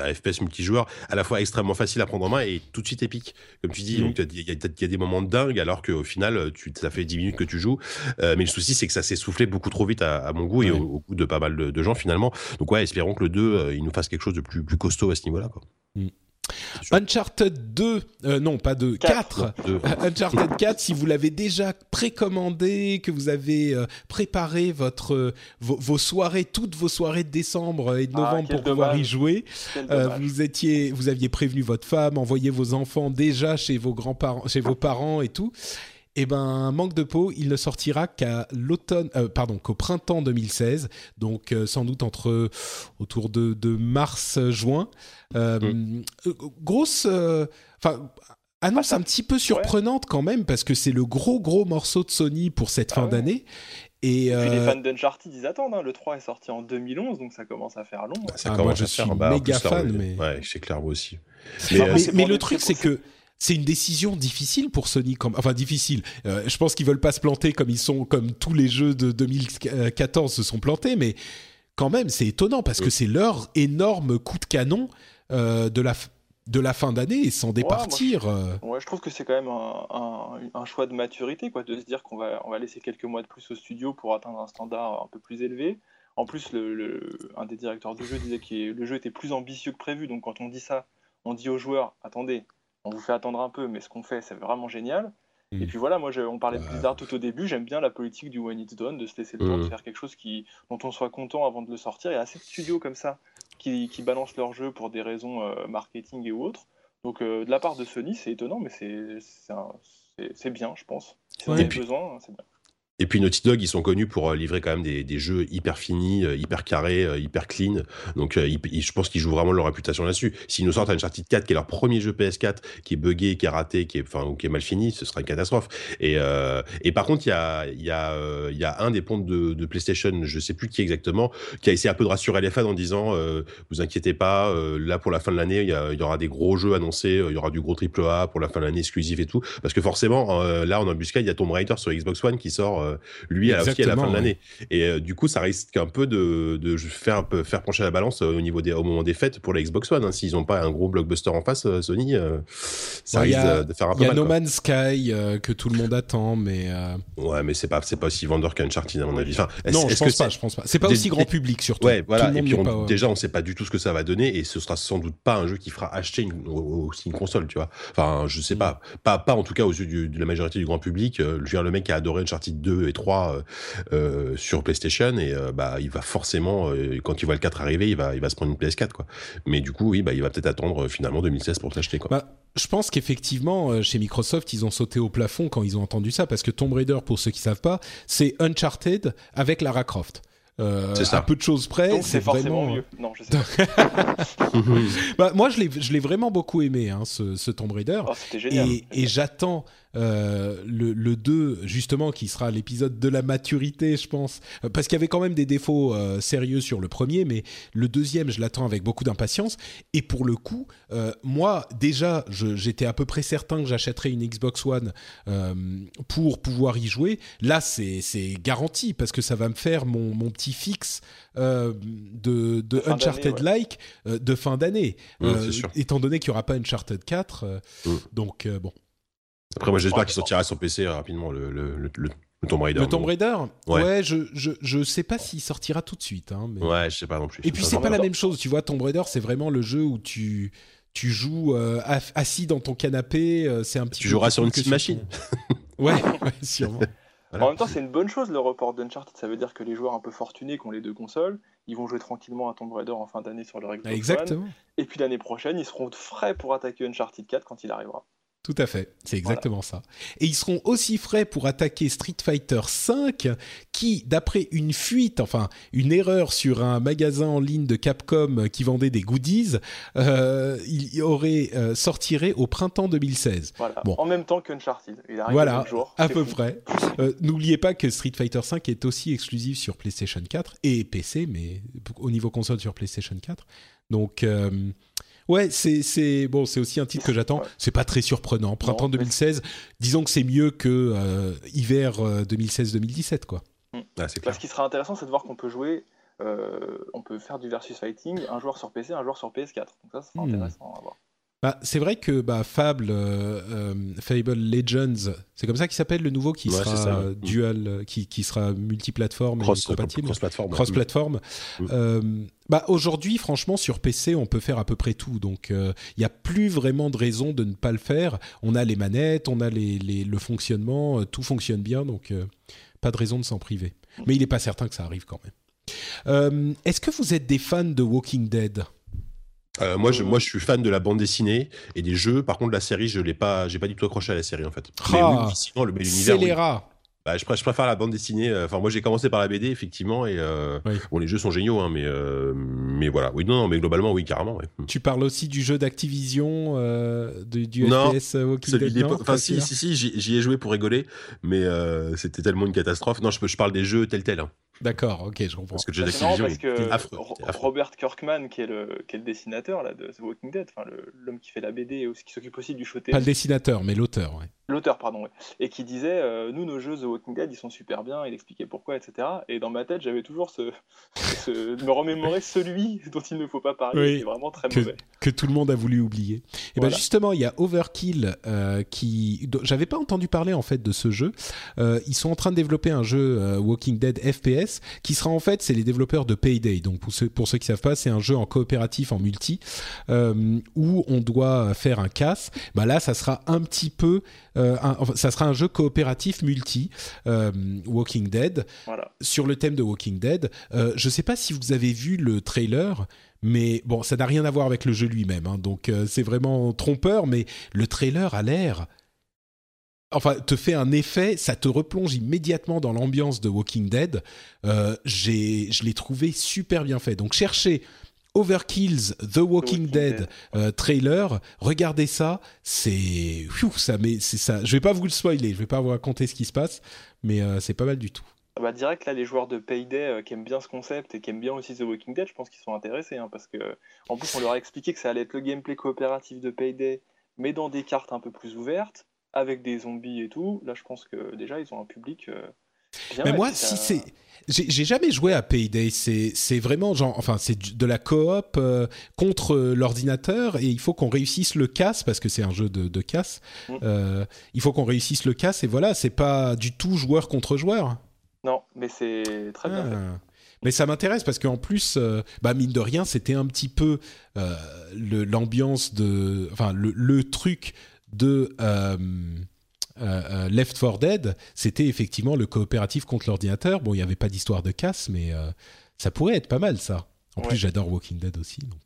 à FPS multijoueur, à la fois extrêmement facile à prendre en main et tout de suite épique. Comme tu dis, il y, a- il y a des moments de dingue, alors qu'au final, tu, ça fait 10 minutes que tu joues. Euh, mais le souci, c'est que ça s'est soufflé beaucoup trop vite à, à mon goût et Ouais. au, au goût de pas mal de, de gens finalement. Donc ouais, espérons que le 2, euh, il nous fasse quelque chose de plus, plus costaud à ce niveau-là. Quoi. Mm. Uncharted 2, euh, non pas 2, Quatre. 4. Deux. *laughs* Uncharted 4, si vous l'avez déjà précommandé, que vous avez euh, préparé votre euh, vos, vos soirées, toutes vos soirées de décembre et de Ah, novembre pour pouvoir y jouer, euh, vous étiez, vous aviez prévenu votre femme, envoyé vos enfants déjà chez vos grands-parents, chez vos parents et tout. Eh ben, manque de peau, il ne sortira qu'à l'automne, euh, pardon, qu'au printemps 2016, donc euh, sans doute entre autour de, de mars-juin. Euh, euh, grosse, euh, enfin. Annonce Ah, un petit peu surprenante quand même parce que c'est le gros gros morceau de Sony pour cette Ah fin ouais. d'année et Et puis les fans d'Uncharted, ils attendent. hein. Le 3 est sorti en 2011, donc ça commence à faire long. Ça Ah, commence moi, je à faire, suis bah, en méga fan, mais- Ouais, c'est clair, moi aussi. mais, Mais, euh, mais- c'est mais pour le truc, c'est que c'est une décision difficile pour Sony. Comme, enfin, difficile. Euh, je pense qu'ils veulent pas se planter comme ils sont, comme tous les jeux de 2014 se sont plantés, mais quand même, c'est étonnant parce que c'est leur énorme coup de canon euh, de la de la fin d'année et sans départir. euh. Ouais, je trouve que c'est quand même un, un- un choix de maturité, quoi, de se dire qu'on va, on va laisser quelques mois de plus au studio pour atteindre un standard un peu plus élevé. En plus, le, le- un des directeurs du jeu disait que le jeu était plus ambitieux que prévu, donc quand on dit ça, on dit aux joueurs, attendez, on vous fait attendre un peu, mais ce qu'on fait, c'est vraiment génial. Et puis voilà, moi, je- on parlait de Blizzard tout au début, j'aime bien la politique du when it's done, de se laisser le temps de Mm. faire quelque chose qui, dont on soit content avant de le sortir. Il y a assez de studios comme ça qui, qui balancent leur jeu pour des raisons euh, marketing et autres. Donc euh, de la part de Sony, c'est étonnant, mais c'est bien, je pense. Si on Ouais. a besoin, hein, c'est bien. Et puis Naughty Dog, ils sont connus pour euh, livrer quand même des, des jeux hyper finis, euh, hyper carrés, euh, hyper clean. Donc je pense qu'ils jouent vraiment leur réputation là-dessus. S'ils nous sortent Uncharted 4, qui est leur premier jeu PS4, qui est buggé, qui est raté, qui est, enfin, ou qui est mal fini, ce sera une catastrophe. Et, euh, et par contre, il y a, y, a, euh, y a un des pontes de, de PlayStation, je sais plus qui exactement, qui a essayé un peu de rassurer les fans en disant euh, vous inquiétez pas, là pour la fin de l'année, il y, aura des gros jeux annoncés, il y aura du gros triple A pour la fin de l'année exclusif et tout. Parce que forcément, là en embuscade, il y a Tomb Raider sur Xbox One qui sort lui à la, à la fin de l'année. Et du coup, ça risque un peu de, de faire, faire pencher la balance au, niveau des, au moment des fêtes pour la Xbox One. Hein. S'ils n'ont pas un gros blockbuster en face, Sony, ça risque de faire un peu mal. Il y a No Man's Sky que tout le monde attend, mais. Ouais, mais c'est pas, pas aussi vendeur qu'Uncharted à mon avis. Enfin, non, je pense pas, je pense pas. C'est pas aussi grand public surtout. Ouais, voilà. Et puis déjà, on sait pas du tout ce que ça va donner, et ce sera sans doute pas un jeu qui fera acheter une, aussi une console, tu vois. Enfin, je sais mm. pas, pas, pas en tout cas aux yeux de la majorité du grand public. Euh, je veux dire, le mec qui a adoré Uncharted 2 et 3 euh, euh, sur PlayStation, et bah, il va forcément, quand il voit le 4 arriver, il va, il va se prendre une PS4, quoi. Mais du coup, oui, bah, il va peut-être attendre finalement 2016 pour l'acheter, quoi. Bah, je pense qu'effectivement, chez Microsoft, ils ont sauté au plafond quand ils ont entendu ça, parce que Tomb Raider, pour ceux qui savent pas, c'est Uncharted avec Lara Croft. Euh, à peu de choses près, c'est vraiment mieux. Non, je sais *laughs* *laughs* bah, moi, je l'ai vraiment beaucoup aimé, hein, ce, ce Tomb Raider. Oh, génial. Et, et j'attends euh, le, le, 2, justement, qui sera l'épisode de la maturité, je pense. Euh, parce qu'il y avait quand même des défauts euh, sérieux sur le premier, mais le deuxième, je l'attends avec beaucoup d'impatience. Et pour le coup, moi, déjà, j'étais à peu près certain que j'achèterais une Xbox One pour pouvoir y jouer. Là, c'est garanti, parce que ça va me faire mon, mon petit fixe de, de Uncharted-like de fin d'année. étant donné qu'il n'y aura pas Uncharted 4. Donc, bon. Après, moi, j'espère qu'il sortira sur PC rapidement, le, le, le, le Tomb Raider. Le Tomb Raider Ouais, je, je, je, sais pas s'il sortira tout de suite. Hein, mais... Ouais, je sais pas non plus. Et puis, c'est pas la même chose. Tu vois, Tomb Raider, c'est vraiment le jeu où tu, tu joues euh, assis dans ton canapé. Euh, c'est un petit Tu joueras sur une petite machine. ouais, *laughs* ouais, sûrement. En même temps, c'est une bonne chose le report d'Uncharted. Ça veut dire que les joueurs un peu fortunés qui ont les deux consoles, ils vont jouer tranquillement à Tomb Raider en fin d'année sur leur Xbox Exactement. Et puis l'année prochaine, ils seront frais pour attaquer Uncharted 4 quand il arrivera. Tout à fait, c'est exactement ça. Et ils seront aussi frais pour attaquer Street Fighter V, qui, d'après une fuite, enfin une erreur sur un magasin en ligne de Capcom qui vendait des goodies, euh, il aurait euh, sortirait au printemps 2016. Voilà. Bon. En même temps qu'Uncharted. Il arrive voilà, jour. à peu près. Euh, n'oubliez pas que Street Fighter V est aussi exclusif sur PlayStation 4 et PC, mais au niveau console sur PlayStation 4. Donc Ouais, c'est bon, c'est aussi un titre que j'attends. C'est pas très surprenant. Printemps 2016, disons que c'est mieux que euh, hiver 2016-2017, euh, quoi. Mm. Ah, ce qui sera intéressant, c'est de voir qu'on peut jouer, euh, on peut faire du versus fighting, un joueur sur PC, un joueur sur PS4. Donc ça, sera hmm. intéressant à voir. Bah, c'est vrai que bah, Fable, Fable Legends, c'est comme ça qu'il s'appelle le nouveau qui sera dual, qui, qui, sera multiplateforme cross, et compatible, cross-platform. Cross-platform. Mm. Bah aujourd'hui, franchement, sur PC, on peut faire à peu près tout. Donc, il euh, n'y a plus vraiment de raison de ne pas le faire. On a les manettes, on a les, le fonctionnement, euh, tout fonctionne bien, donc euh, pas de raison de s'en priver. Mais il n'est pas certain que ça arrive quand même. Est-ce que vous êtes des fans de Walking Dead? Moi, je, moi, je suis fan de la bande dessinée et des jeux. Par contre, la série, je l'ai pas, j'ai pas du tout accroché à la série en fait. Ah, mais sinon, le, l'univers. Bah, je, préfère la bande dessinée. Euh, enfin, moi, j'ai commencé par la BD, effectivement, et euh, bon, les jeux sont géniaux, hein, mais euh, mais voilà. Oui, non, non, mais globalement, oui, carrément. Tu parles aussi du jeu d'Activision, du FPS Walking Dead. Enfin, si, si, si, j'y ai joué pour rigoler, mais c'était tellement une catastrophe. Non, je, je parle des jeux tels tels. Hein. D'accord, ok, je comprends. Parce que jeu d'Activision est affreux, Robert Kirkman, qui est le, qui est le dessinateur là, de The Walking Dead, enfin, l'homme qui fait la BD et qui s'occupe aussi du show Pas le dessinateur, mais l'auteur, ouais. L'auteur, pardon, ouais. Et qui disait Nous, nos jeux The Walking Dead, ils sont super bien, il expliquait pourquoi, etc. Et dans ma tête, j'avais toujours ce, *laughs* de me remémorer celui dont il ne faut pas parler, qui est vraiment très que, mauvais. Que tout le monde a voulu oublier. Et ben justement, il y a Overkill euh, qui. J'avais pas entendu parler en fait de ce jeu. Euh, ils sont en train de développer un jeu euh, Walking Dead FPS qui sera en fait, c'est les développeurs de Payday. Donc pour ceux, pour ceux qui savent pas, c'est un jeu en coopératif, en multi, où on doit faire un casse. Bah là, ça sera un petit peu. Un, ça sera un jeu coopératif multi. Walking Dead. Sur le thème de Walking Dead, euh, je ne sais pas si vous avez vu le trailer, mais bon, ça n'a rien à voir avec le jeu lui-même, hein, donc euh, c'est vraiment trompeur, mais le trailer a l'air... Enfin, te fait un effet, ça te replonge immédiatement dans l'ambiance de Walking Dead. Euh, je l'ai trouvé super bien fait. Donc cherchez Overkill's The Walking, Dead, euh, trailer. Regardez ça, c'est ça mais c'est ça. Je vais pas vous le spoiler, je vais pas vous raconter ce qui se passe, mais euh, c'est pas mal du tout. Ah bah direct là les joueurs de Payday euh, qui aiment bien ce concept et qui aiment bien aussi The Walking Dead, je pense qu'ils sont intéressés hein, parce que en plus on leur a expliqué que ça allait être le gameplay coopératif de Payday mais dans des cartes un peu plus ouvertes avec des zombies et tout. Là je pense que déjà ils ont un public Bien, Mais moi, si c'est. J'ai jamais joué à Payday. C'est vraiment genre, enfin, c'est de la coop euh, contre l'ordinateur et il faut qu'on réussisse le casse parce que c'est un jeu de, de casse. Mm. Euh, il faut qu'on réussisse le casse et voilà, c'est pas du tout joueur contre joueur. Non, mais c'est très bien fait. Ah. Mais ça m'intéresse parce qu'en plus, euh, bah mine de rien, c'était un petit peu l'ambiance de, enfin le, le truc de euh, euh, Left 4 Dead, c'était effectivement le coopératif contre l'ordinateur. Bon, il n'y avait pas d'histoire de casse, mais euh, ça pourrait être pas mal ça. En Ouais. plus, j'adore Walking Dead aussi. Donc.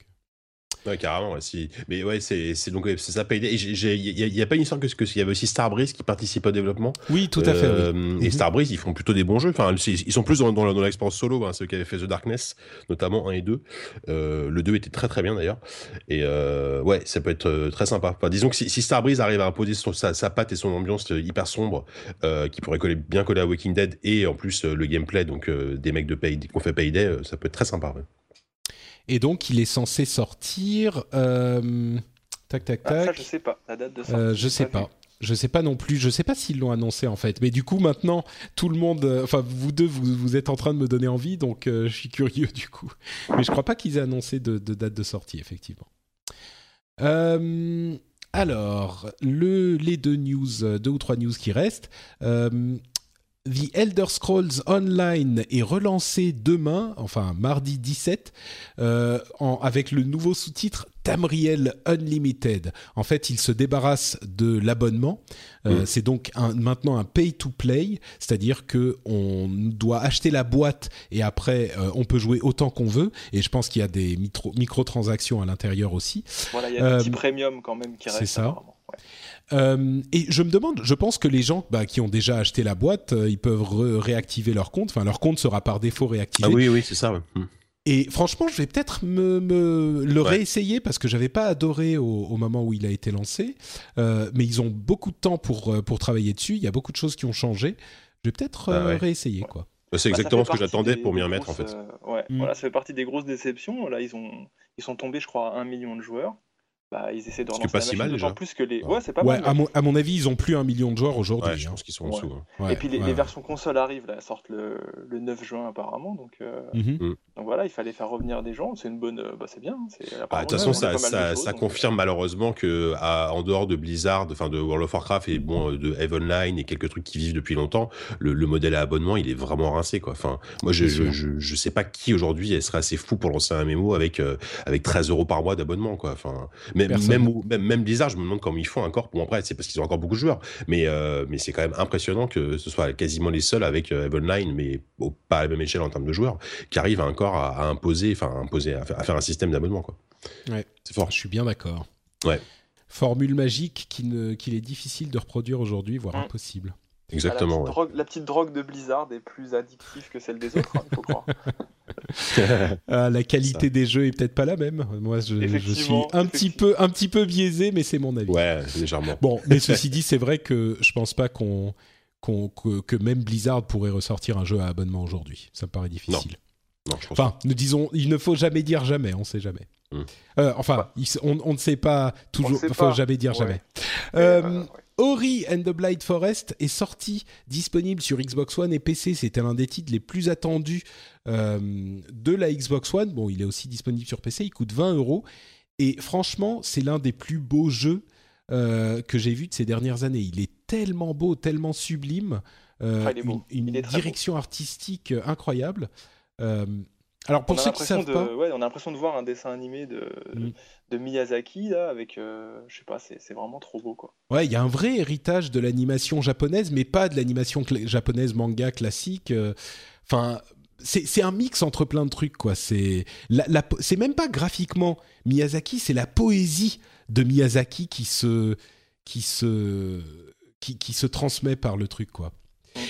Ouais, carrément. si. Mais ouais, c'est donc c'est ça Il y, a- il pas une histoire que que- qu'il y avait aussi Starbreeze qui participe au développement? Oui, tout à fait. oui. Euh, Et Mhm. Starbreeze, ils font plutôt des bons jeux. Enfin, ils sont plus dans, dans, l'expérience solo, hein, ceux qui avaient fait The Darkness, notamment 1 et 2. Euh, le 2 était très très bien d'ailleurs. Et euh, ouais, ça peut être euh, très sympa. Enfin, disons que si, si Starbreeze arrive à imposer son- sa, sa patte et son ambiance hyper sombre, qui pourrait coller, bien coller à Walking Dead, et en plus le gameplay, donc des mecs de Payday, qu'on fait Payday, ça peut être très sympa. ouais. Et donc, il est censé sortir. euh, tac, tac, Ah, ça, tac. je sais pas. La date de sortie. Euh, je sais vu. pas. Je sais pas non plus. Je sais pas s'ils l'ont annoncé en fait. Mais du coup, maintenant, tout le monde. euh, Enfin, vous deux, vous, vous êtes en train de me donner envie, donc euh, je suis curieux du coup. Mais je crois pas qu'ils aient annoncé de, de date de sortie, effectivement. Euh, alors, le, les deux news, euh, deux ou trois news qui restent. Euh, The Elder Scrolls Online est relancé demain, enfin mardi 17, euh, en- avec le nouveau sous-titre Tamriel Unlimited. En fait, il se débarrasse de l'abonnement. Euh, Mm. C'est donc un- maintenant un pay-to-play, c'est-à-dire que on doit acheter la boîte et après euh, on peut jouer autant qu'on veut. Et je pense qu'il y a des mitro- microtransactions à l'intérieur aussi. Voilà, il y a Euh, des petits premiums quand même qui c'est restent. ça. apparemment. Ouais. Euh, et je me demande, je pense que les gens bah, qui ont déjà acheté la boîte, euh, ils peuvent réactiver leur compte. Enfin, leur compte sera par défaut réactivé. Ah oui, oui, c'est ça. ouais. Hmm. Et franchement, je vais peut-être me, me le Ouais. réessayer parce que j'avais pas adoré au, au moment où il a été lancé. Euh, mais ils ont beaucoup de temps pour pour travailler dessus. Il y a beaucoup de choses qui ont changé. Je vais peut-être Ah ouais. réessayer quoi. C'est Bah, exactement ce que j'attendais pour m'y remettre en fait. euh, ouais, Mm. voilà, ça fait partie des grosses déceptions. Là, ils ont, ils sont tombés, je crois, à un million de joueurs. Bah, ils essaient de relancer pas la si machine, mal, déjà. plus que les. Ouais. Ouais, c'est pas ouais, mal. à mon, à mon avis, ils ont plus un million de joueurs aujourd'hui. Ouais, je hein. pense qu'ils sont en dessous. hein. Ouais, Et puis les, ouais, les ouais. versions console arrivent, là, elles sortent le, le 9 juin apparemment. Donc, euh, Mhm. donc voilà, il fallait faire revenir des gens. C'est une bonne. euh, Bah, c'est bien. c'est- Ah, De toute façon, ça, ça, choses, ça donc, confirme malheureusement que, à- en dehors de Blizzard, enfin de World of Warcraft et bon de Eve Online et quelques trucs qui vivent depuis longtemps, le, le modèle à abonnement, il est vraiment rincé quoi. Enfin, moi, je, je, je, je sais pas qui aujourd'hui serait assez fou pour lancer un MMO avec euh, avec 13 euros par mois d'abonnement quoi. Enfin, même même, ou- même même Blizzard, je me demande comment ils font encore. Bon après, c'est parce qu'ils ont encore beaucoup de joueurs, mais euh, mais c'est quand même impressionnant que ce soit quasiment les seuls avec euh, mais au- pas à la même échelle en termes de joueurs, qui arrivent encore à, à imposer, enfin à imposer, à faire, à faire un système d'abonnement quoi. Ouais. C'est fort. Je suis bien d'accord. Ouais. Formule magique qui ne- qu'il est difficile de reproduire aujourd'hui, voire Mm. impossible. Exactement. la, ouais. petite drogue, la petite drogue de Blizzard est plus addictive que celle des autres, hein, il faut croire. *laughs* Ah, la qualité Ça. des jeux est peut-être pas la même. Moi, je, je suis un petit peu, un petit peu biaisé, mais c'est mon avis. Ouais, légèrement. Bon, mais *laughs* ceci dit, c'est vrai que je pense pas qu'on, qu'on- que, que même Blizzard pourrait ressortir un jeu à abonnement aujourd'hui. Ça me paraît difficile. Non, je pense Enfin, nous disons, il ne faut jamais dire jamais, on sait jamais. Mm. Euh, enfin, il on, on ne sait pas toujours, il faut pas. jamais dire Ouais. jamais. Mais, Euh, euh, ouais. Ori and the Blind Forest est sorti, disponible sur Xbox One et PC. C'était l'un des titres les plus attendus euh, de la Xbox One. Bon, il est aussi disponible sur PC. Il coûte 20 euros. Et franchement, c'est l'un des plus beaux jeux euh, que j'ai vu de ces dernières années. Il est tellement beau, tellement sublime. euh, Ah, il est beau. Une, une Il est très beau. direction artistique incroyable. Alors, On pour a ceux qui savent de, pas. ouais, on a l'impression de voir un dessin animé de, Mm. de Miyazaki là, avec, euh, je sais pas, c'est vraiment trop beau quoi. Ouais, il y a un vrai héritage de l'animation japonaise, mais pas de l'animation japonaise manga classique. euh, Enfin, c'est c'est un mix entre plein de trucs, quoi. C'est la, la po- c'est même pas graphiquement Miyazaki, c'est la poésie de Miyazaki qui se qui se qui, qui se transmet par le truc, quoi.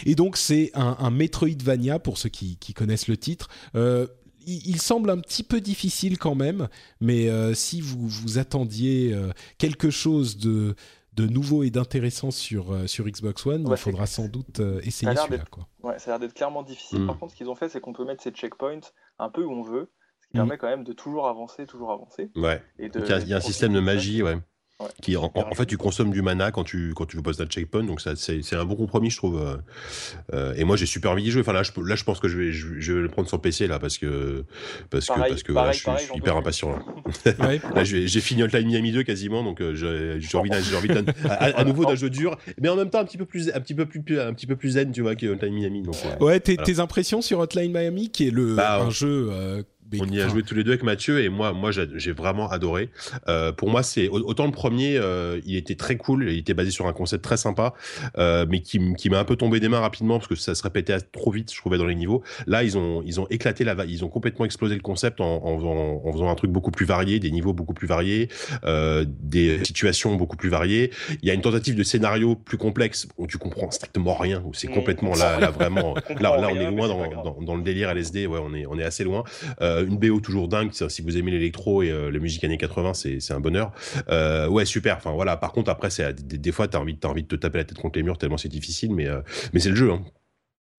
Et donc c'est un, un Metroidvania pour ceux qui, qui connaissent le titre. Euh, il, il semble un petit peu difficile quand même, mais euh, si vous vous attendiez euh, quelque chose de de nouveau et d'intéressant sur euh, sur Xbox One, Ouais, il faudra sans doute euh, essayer celui-là. Ouais, ça a l'air d'être clairement difficile. Mm. Par contre, ce qu'ils ont fait, c'est qu'on peut mettre ces checkpoints un peu où on veut, ce qui Mm. permet quand même de toujours avancer, toujours avancer. Ouais. Et de, Donc, il y a, il y a un système de magie, ouais. Qui, en, en, fait, tu consommes du mana quand tu, quand tu veux poster un checkpoint, donc c'est un bon compromis, je trouve. Euh, euh, et moi, j'ai super envie d'y jouer. Enfin, là je, là, je pense que je vais, je, vais le prendre sur PC, là, parce que, parce que, parce que voilà, je, suis, hyper impatient. Là, *laughs* *laughs* là j'ai fini Hotline Miami 2 quasiment, donc euh, j'ai envie, j'ai envie à, nouveau d'un jeu dur, mais en même temps un petit peu plus, un petit peu plus, un petit peu plus zen, tu vois, que Hotline Miami. Donc, ouais, tes, tes, impressions sur Hotline Miami, qui est le, bah, un jeu on y a joué tous les deux avec Mathieu et moi, moi j'ai vraiment adoré. Euh, pour moi, c'est autant le premier, euh, il était très cool, il était basé sur un concept très sympa, euh, mais qui, qui m'a un peu tombé des mains rapidement parce que ça se répétait trop vite, je trouvais dans les niveaux. Là, ils ont ils ont éclaté la, ils ont complètement explosé le concept en, en, faisant, en faisant un truc beaucoup plus varié, des niveaux beaucoup plus variés, euh, des situations beaucoup plus variées. Il y a une tentative de scénario plus complexe où tu comprends strictement rien, où c'est mmh. complètement là, là vraiment, *laughs* là, là on est loin dans, dans, dans, le délire LSD, ouais, on est on est assez loin. Euh, une BO toujours dingue. Si vous aimez l'électro et euh, la musique années 80, c'est un bonheur. Euh, ouais, super. Enfin voilà. Par contre, après, c'est des, fois, t'as envie, as envie de te taper la tête contre les murs tellement c'est difficile, mais euh, mais c'est le jeu. Hein.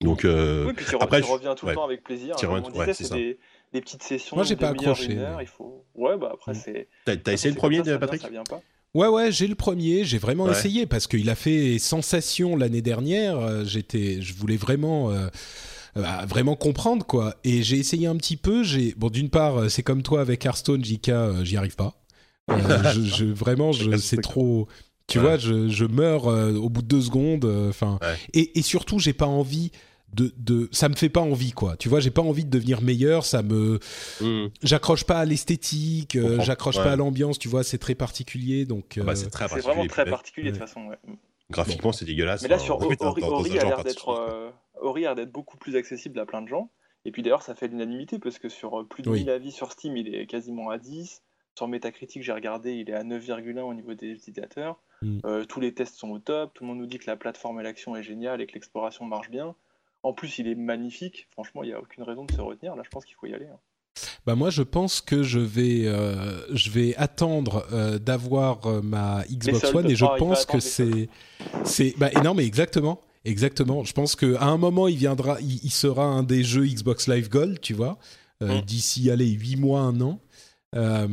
Donc oui, puis tu, après, tu reviens tout le temps avec plaisir. Tu disait, c'est des, des, petites sessions. Moi, j'ai pas accroché. il faut... Ouais, bah après, mm. c'est. T'as essayé le premier, Patrick ça vient pas. Ouais, ouais, j'ai le premier. J'ai vraiment essayé parce qu'il a fait sensation l'année dernière. J'étais, je voulais vraiment. Euh, vraiment comprendre quoi. Et j'ai essayé un petit peu. J'ai bon, d'une part, euh, c'est comme toi avec Hearthstone, JK, euh, j'y arrive pas. *laughs* je, vraiment, je, c'est trop. Tu vois, je, je meurs au bout de deux secondes. Enfin, et, et, surtout, j'ai pas envie. De, de, ça me fait pas envie quoi tu vois j'ai pas envie de devenir meilleur ça me hmm. j'accroche pas à l'esthétique j'accroche pas à l'ambiance tu vois c'est très particulier donc ah bah, c'est vraiment très particulier de toute façon graphiquement c'est dégueulasse mais là sur Ori, Ori a l'air d'être Ori a l'air d'être beaucoup plus accessible à plein de gens. Et puis d'ailleurs, ça fait l'unanimité parce que sur euh, plus de 1000 avis sur Steam, il est quasiment à 10. Sur Metacritic, j'ai regardé, il est à 9,1 au niveau des utilisateurs. Mm. Euh, tous les tests sont au top. Tout le monde nous dit que la plateforme et l'action est géniale et que l'exploration marche bien. En plus, il est magnifique. Franchement, il n'y a aucune raison de se retenir. Là, je pense qu'il faut y aller. Hein. Bah moi, je pense que je vais, euh, je vais attendre d'avoir ma Xbox One et je pense que c'est, c'est, bah non mais exactement. Exactement. Je pense qu'à un moment, il viendra, il, sera un des jeux Xbox Live Gold, tu vois, euh, mm. d'ici, allez, 8 mois, un an. Euh,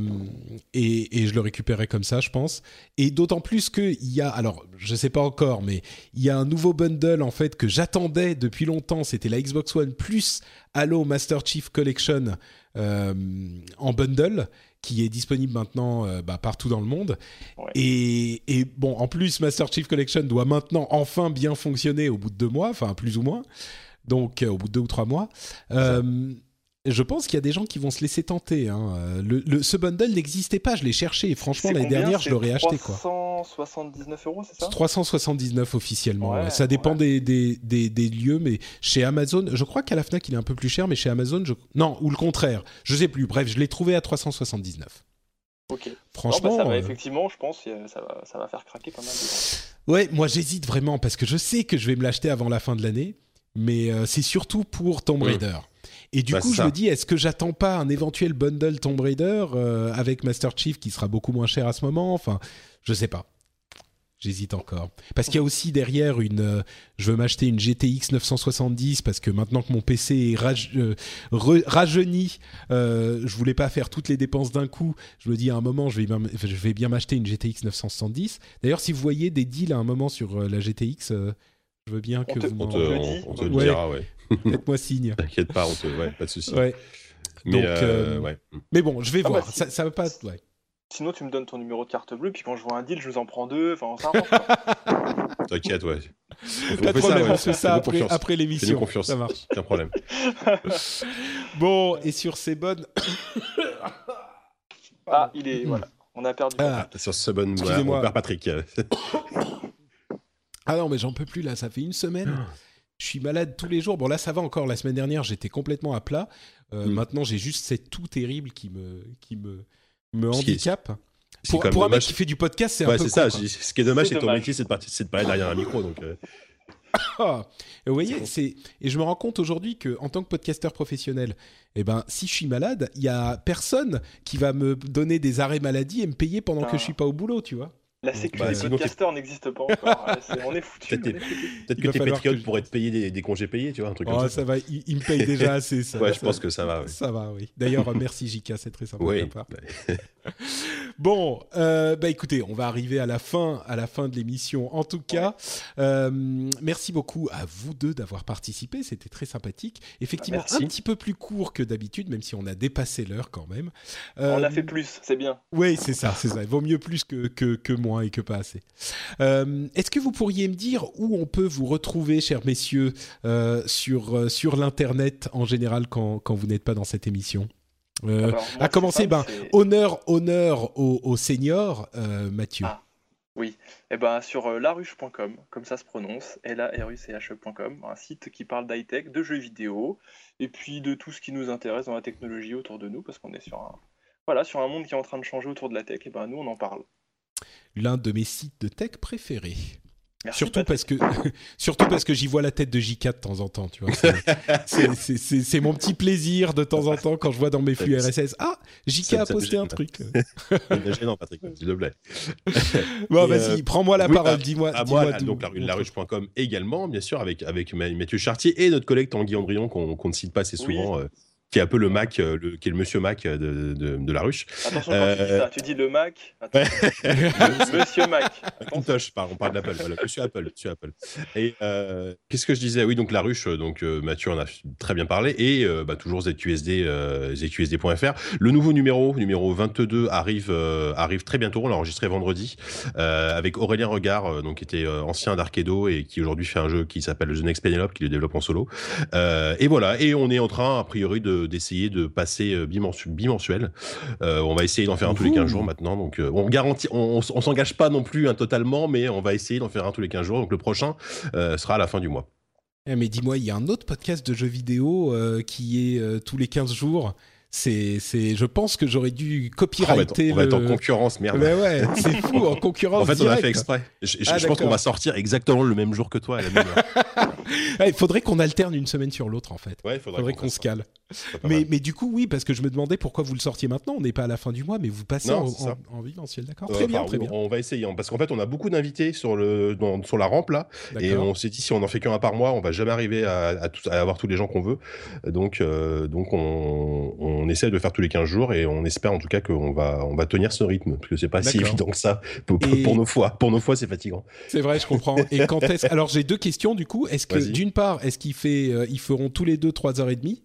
et, je le récupérerai comme ça, je pense. Et d'autant plus qu'il y a, alors je sais pas encore, mais il y a un nouveau bundle en fait que j'attendais depuis longtemps. C'était la Xbox One plus Halo Master Chief Collection euh, en bundle qui est disponible maintenant euh, bah, partout dans le monde. Et, bon, en plus, Master Chief Collection doit maintenant enfin bien fonctionner au bout de deux mois, enfin plus ou moins, donc euh, au bout de deux ou trois mois. Euh, je pense qu'il y a des gens qui vont se laisser tenter. Hein. Le, ce bundle n'existait pas, je l'ai cherché et franchement l'année dernière je l'aurais acheté. Quoi. 379 euros, c'est ça? 379 officiellement. ça dépend des, des, des, lieux, mais chez Amazon, je crois qu'à la Fnac il est un peu plus cher, mais chez Amazon, je... non, ou le contraire, je sais plus. Bref, je l'ai trouvé à 379. Ok. Franchement, ça va, euh, effectivement, je pense, ça va, ça va faire craquer pas mal. De ouais, moi j'hésite vraiment parce que je sais que je vais me l'acheter avant la fin de l'année, mais euh, c'est surtout pour Tomb Raider. Et du bah, coup, je me dis, est-ce que j'attends pas un éventuel bundle Tomb Raider euh, avec Master Chief qui sera beaucoup moins cher à ce moment? Enfin, je sais pas. J'hésite encore. Parce qu'il y a aussi derrière une. Euh, je veux m'acheter une GTX 970 parce que maintenant que mon PC est euh, rajeuni, euh, je voulais pas faire toutes les dépenses d'un coup. Je me dis à un moment, je vais, je vais bien m'acheter une GTX 970. D'ailleurs, si vous voyez des deals à un moment sur la GTX, je veux bien que vous on te, on, te le dira, ouais. *laughs* Faites-moi signe. T'inquiète pas, on te, ouais, pas de souci. Ouais. Mais, ouais. mais bon, je vais ah, voir. Bah, ça, ça va pas. Ouais. Sinon, tu me donnes ton numéro de carte bleue, puis quand je vois un deal, je vous en prends deux. Enfin, ça *laughs* T'inquiète, ouais. Pas de problème, on fait ça après, après l'émission. confiance. Ça marche. Aucun problème. *laughs* bon, et sur ces bonnes. ah, il est. Voilà. On a perdu. Ah, sur ce bonne. Excusez-moi. On Patrick. ah non, mais j'en peux plus là. Ça fait une semaine. *gasps* Je suis malade tous les jours. Bon, là, ça va encore. La semaine dernière, j'étais complètement à plat. Euh, mm. Maintenant, j'ai juste cette tout terrible qui me, qui me, me handicape. Pour, pour un mec qui fait du podcast, c'est un peu. c'est ça. Ce qui est dommage, c'est que ton métier, c'est de, de, parler derrière un micro. Donc, euh. *laughs* ah, vous voyez, c'est et je me rends compte aujourd'hui que en tant que podcasteur professionnel, eh ben si je suis malade, il y a personne qui va me donner des arrêts maladie et me payer pendant que je suis pas au boulot, tu vois. La sécurité bah, des podcasteurs n'existe pas encore. *laughs* on est foutu. Peut-être que tes patriotes pourraient te payer des, congés payés, tu vois, un truc oh, comme ça. ça va, ils, me payent déjà assez. Ça, *laughs* ouais, je pense que ça va. Ça va, oui. D'ailleurs, merci Jika, c'est très sympa de ta part. *laughs* Bon, euh, bah écoutez, on va arriver à la fin, à la fin de l'émission. En tout cas, euh, merci beaucoup à vous deux d'avoir participé. C'était très sympathique. Effectivement, Merci. un petit peu plus court que d'habitude, même si on a dépassé l'heure quand même. On Euh, l'a fait plus, c'est bien. Oui, c'est ça, c'est ça. Il vaut mieux plus que, que, que moins et que pas assez. Euh, Est-ce que vous pourriez me dire où on peut vous retrouver, chers messieurs, euh, sur, euh, sur l'Internet en général quand, quand vous n'êtes pas dans cette émission? Euh, Alors, moi, À commencer, ben, honneur, honneur aux, aux seniors, euh, Mathieu. Ah. Eh ben, sur euh, laruche.com, comme ça se prononce, l a r u c h un site qui parle d'high-tech, de jeux vidéo, et puis de tout ce qui nous intéresse dans la technologie autour de nous, parce qu'on est sur un, voilà, sur un monde qui est en train de changer autour de la tech, et ben nous on en parle. L'un de mes sites de tech préférés. Merci, Surtout parce que, *laughs* surtout parce que j'y vois la tête de JK de temps en temps, tu vois. *laughs* C'est- mon petit plaisir de temps en temps quand je vois dans mes flux RSS. Ah, JK a posté un truc. *laughs* non, Patrick, s'il te plaît. Bon, vas-y, euh, prends-moi la oui, parole. bah, dis-moi. À dis-moi moi, d'où- donc la, laruche.com également, bien sûr, avec, avec Ma- Mathieu Chartier et notre collègue Tanguy Andrion, qu'on qu'on ne cite pas assez souvent, euh, qui est un peu le Mac, euh, le, qui est le monsieur Mac euh, de, de, de la ruche. Attention quand tu dis ça, tu dis le Mac, Attends. Monsieur Mac. Macintosh, on parle d'Apple, voilà, monsieur Apple, monsieur Apple. Et euh, qu'est-ce que je disais? Oui, donc la ruche, donc Mathieu en a très bien parlé, et bah, toujours ZQSD, ZQSD.fr. Le nouveau numéro, numéro 22, arrive, arrive très bientôt. On l'a enregistré vendredi avec Aurélien Regard, donc qui était ancien d'Arkedo et qui aujourd'hui fait un jeu qui s'appelle The Next Penelope, qui le développe en solo. Et voilà, et on est en train, a priori, de d'essayer de passer euh, bimensu- bimensuel. Euh, on va essayer d'en faire un tous les 15 jours maintenant. Donc, euh, on garantit, on, on s'engage pas non plus hein, totalement, mais on va essayer d'en faire un tous les 15 jours. Donc, le prochain sera à la fin du mois. Eh, mais dis-moi, il y a un autre podcast de jeux vidéo qui est tous les 15 jours. C'est, c'est, je pense que j'aurais dû Oh, on va être, copyrighter on va être en concurrence, merde. Mais ouais, c'est fou en *laughs* concurrence. En fait, on a fait exprès. Je, je- Ah, je pense qu'on va sortir exactement le même jour que toi. à la même heure. *laughs* Il *laughs* faudrait qu'on alterne une semaine sur l'autre en fait. Ouais, il faudrait, faudrait qu'on se cale. Mais, mais du coup, oui, parce que je me demandais pourquoi vous le sortiez maintenant. On n'est pas à la fin du mois, mais vous passez Non, en, en, en d'accord Euh, Très bien, très on- bien. On va essayer hein, parce qu'en fait, on a beaucoup d'invités sur le dans- sur la rampe là, et on s'est dit si on en fait qu'un par mois, on va jamais arriver à, à, tous- à avoir tous les gens qu'on veut. Donc euh, donc on, on essaie de faire tous les 15 jours et on espère en tout cas qu'on va on va tenir ce rythme parce que c'est pas si évident que ça pour, pour- Et- pour nos fois. Pour nos fois, c'est fatigant. C'est vrai, je comprends. Et quand est-ce Alors j'ai deux questions du coup. Est-ce que Vas-y. d'une part, est-ce qu'ils fait, euh, ils feront tous les deux trois heures et demie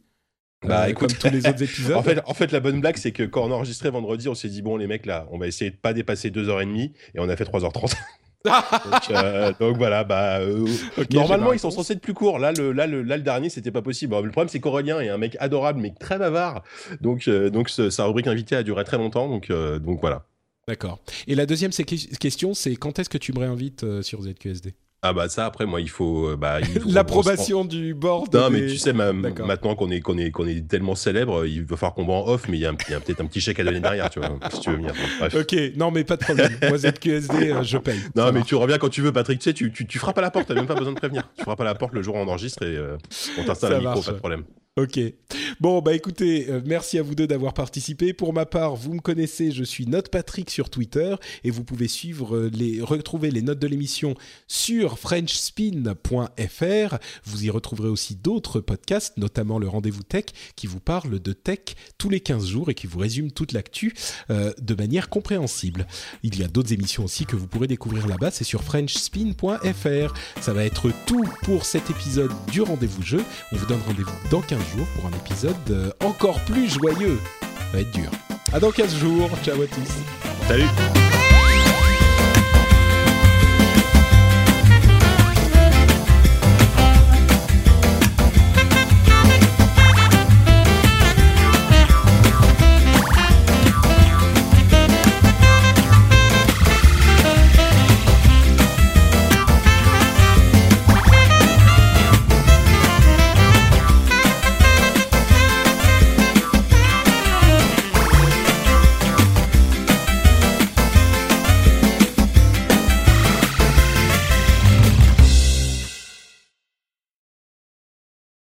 Bah, Euh, écoute. comme tous les autres *laughs* épisodes. En fait, en fait, la bonne blague, c'est que quand on a enregistré vendredi, on s'est dit bon les mecs là, on va essayer de pas dépasser 2h30 et on a fait 3h30. *laughs* donc, euh, donc voilà, bah euh, *laughs* normalement ma ils sont censés être plus courts. Là le là le là le dernier c'était pas possible. Le problème c'est qu'Aurélien est un mec adorable mais très bavard. Donc euh, donc ce- sa rubrique invité a duré très longtemps. Donc euh, donc voilà. D'accord. Et la deuxième question, c'est quand est-ce que tu me réinvites euh, sur ZQSD Ah bah ça après moi il faut euh, bah *laughs* L'approbation du board. Non, des- mais tu sais, ma- maintenant qu'on est, qu'on est, qu'on est tellement célèbre, il va falloir qu'on va en off, mais il y a, peut-être un petit chèque à donner derrière, tu vois, *laughs* si tu veux venir. Bref. Ok, non mais pas de problème. Moi ZQSD, euh, je paye. Non, mais tu reviens quand tu veux, Patrick. Tu sais, tu, tu, tu frappes à la porte, t'as même pas besoin de prévenir. Tu frappes à la porte le jour où on enregistre et euh, on t'installe un micro, marche. pas de problème. Ok. Bon, bah écoutez, euh, merci à vous deux d'avoir participé. Pour ma part, vous me connaissez, je suis Note Patrick sur Twitter et vous pouvez suivre euh, les, retrouver les notes de l'émission sur FrenchSpin.fr. Vous y retrouverez aussi d'autres podcasts, notamment le Rendez-vous Tech, qui vous parle de tech tous les 15 jours et qui vous résume toute l'actu euh, de manière compréhensible. Il y a d'autres émissions aussi que vous pourrez découvrir là-bas, c'est sur FrenchSpin.fr. Ça va être tout pour cet épisode du Rendez-vous Jeu. On vous donne rendez-vous dans 15 pour un épisode euh, encore plus joyeux. Ça va être dur. À dans 15 jours. Ciao à tous. Salut!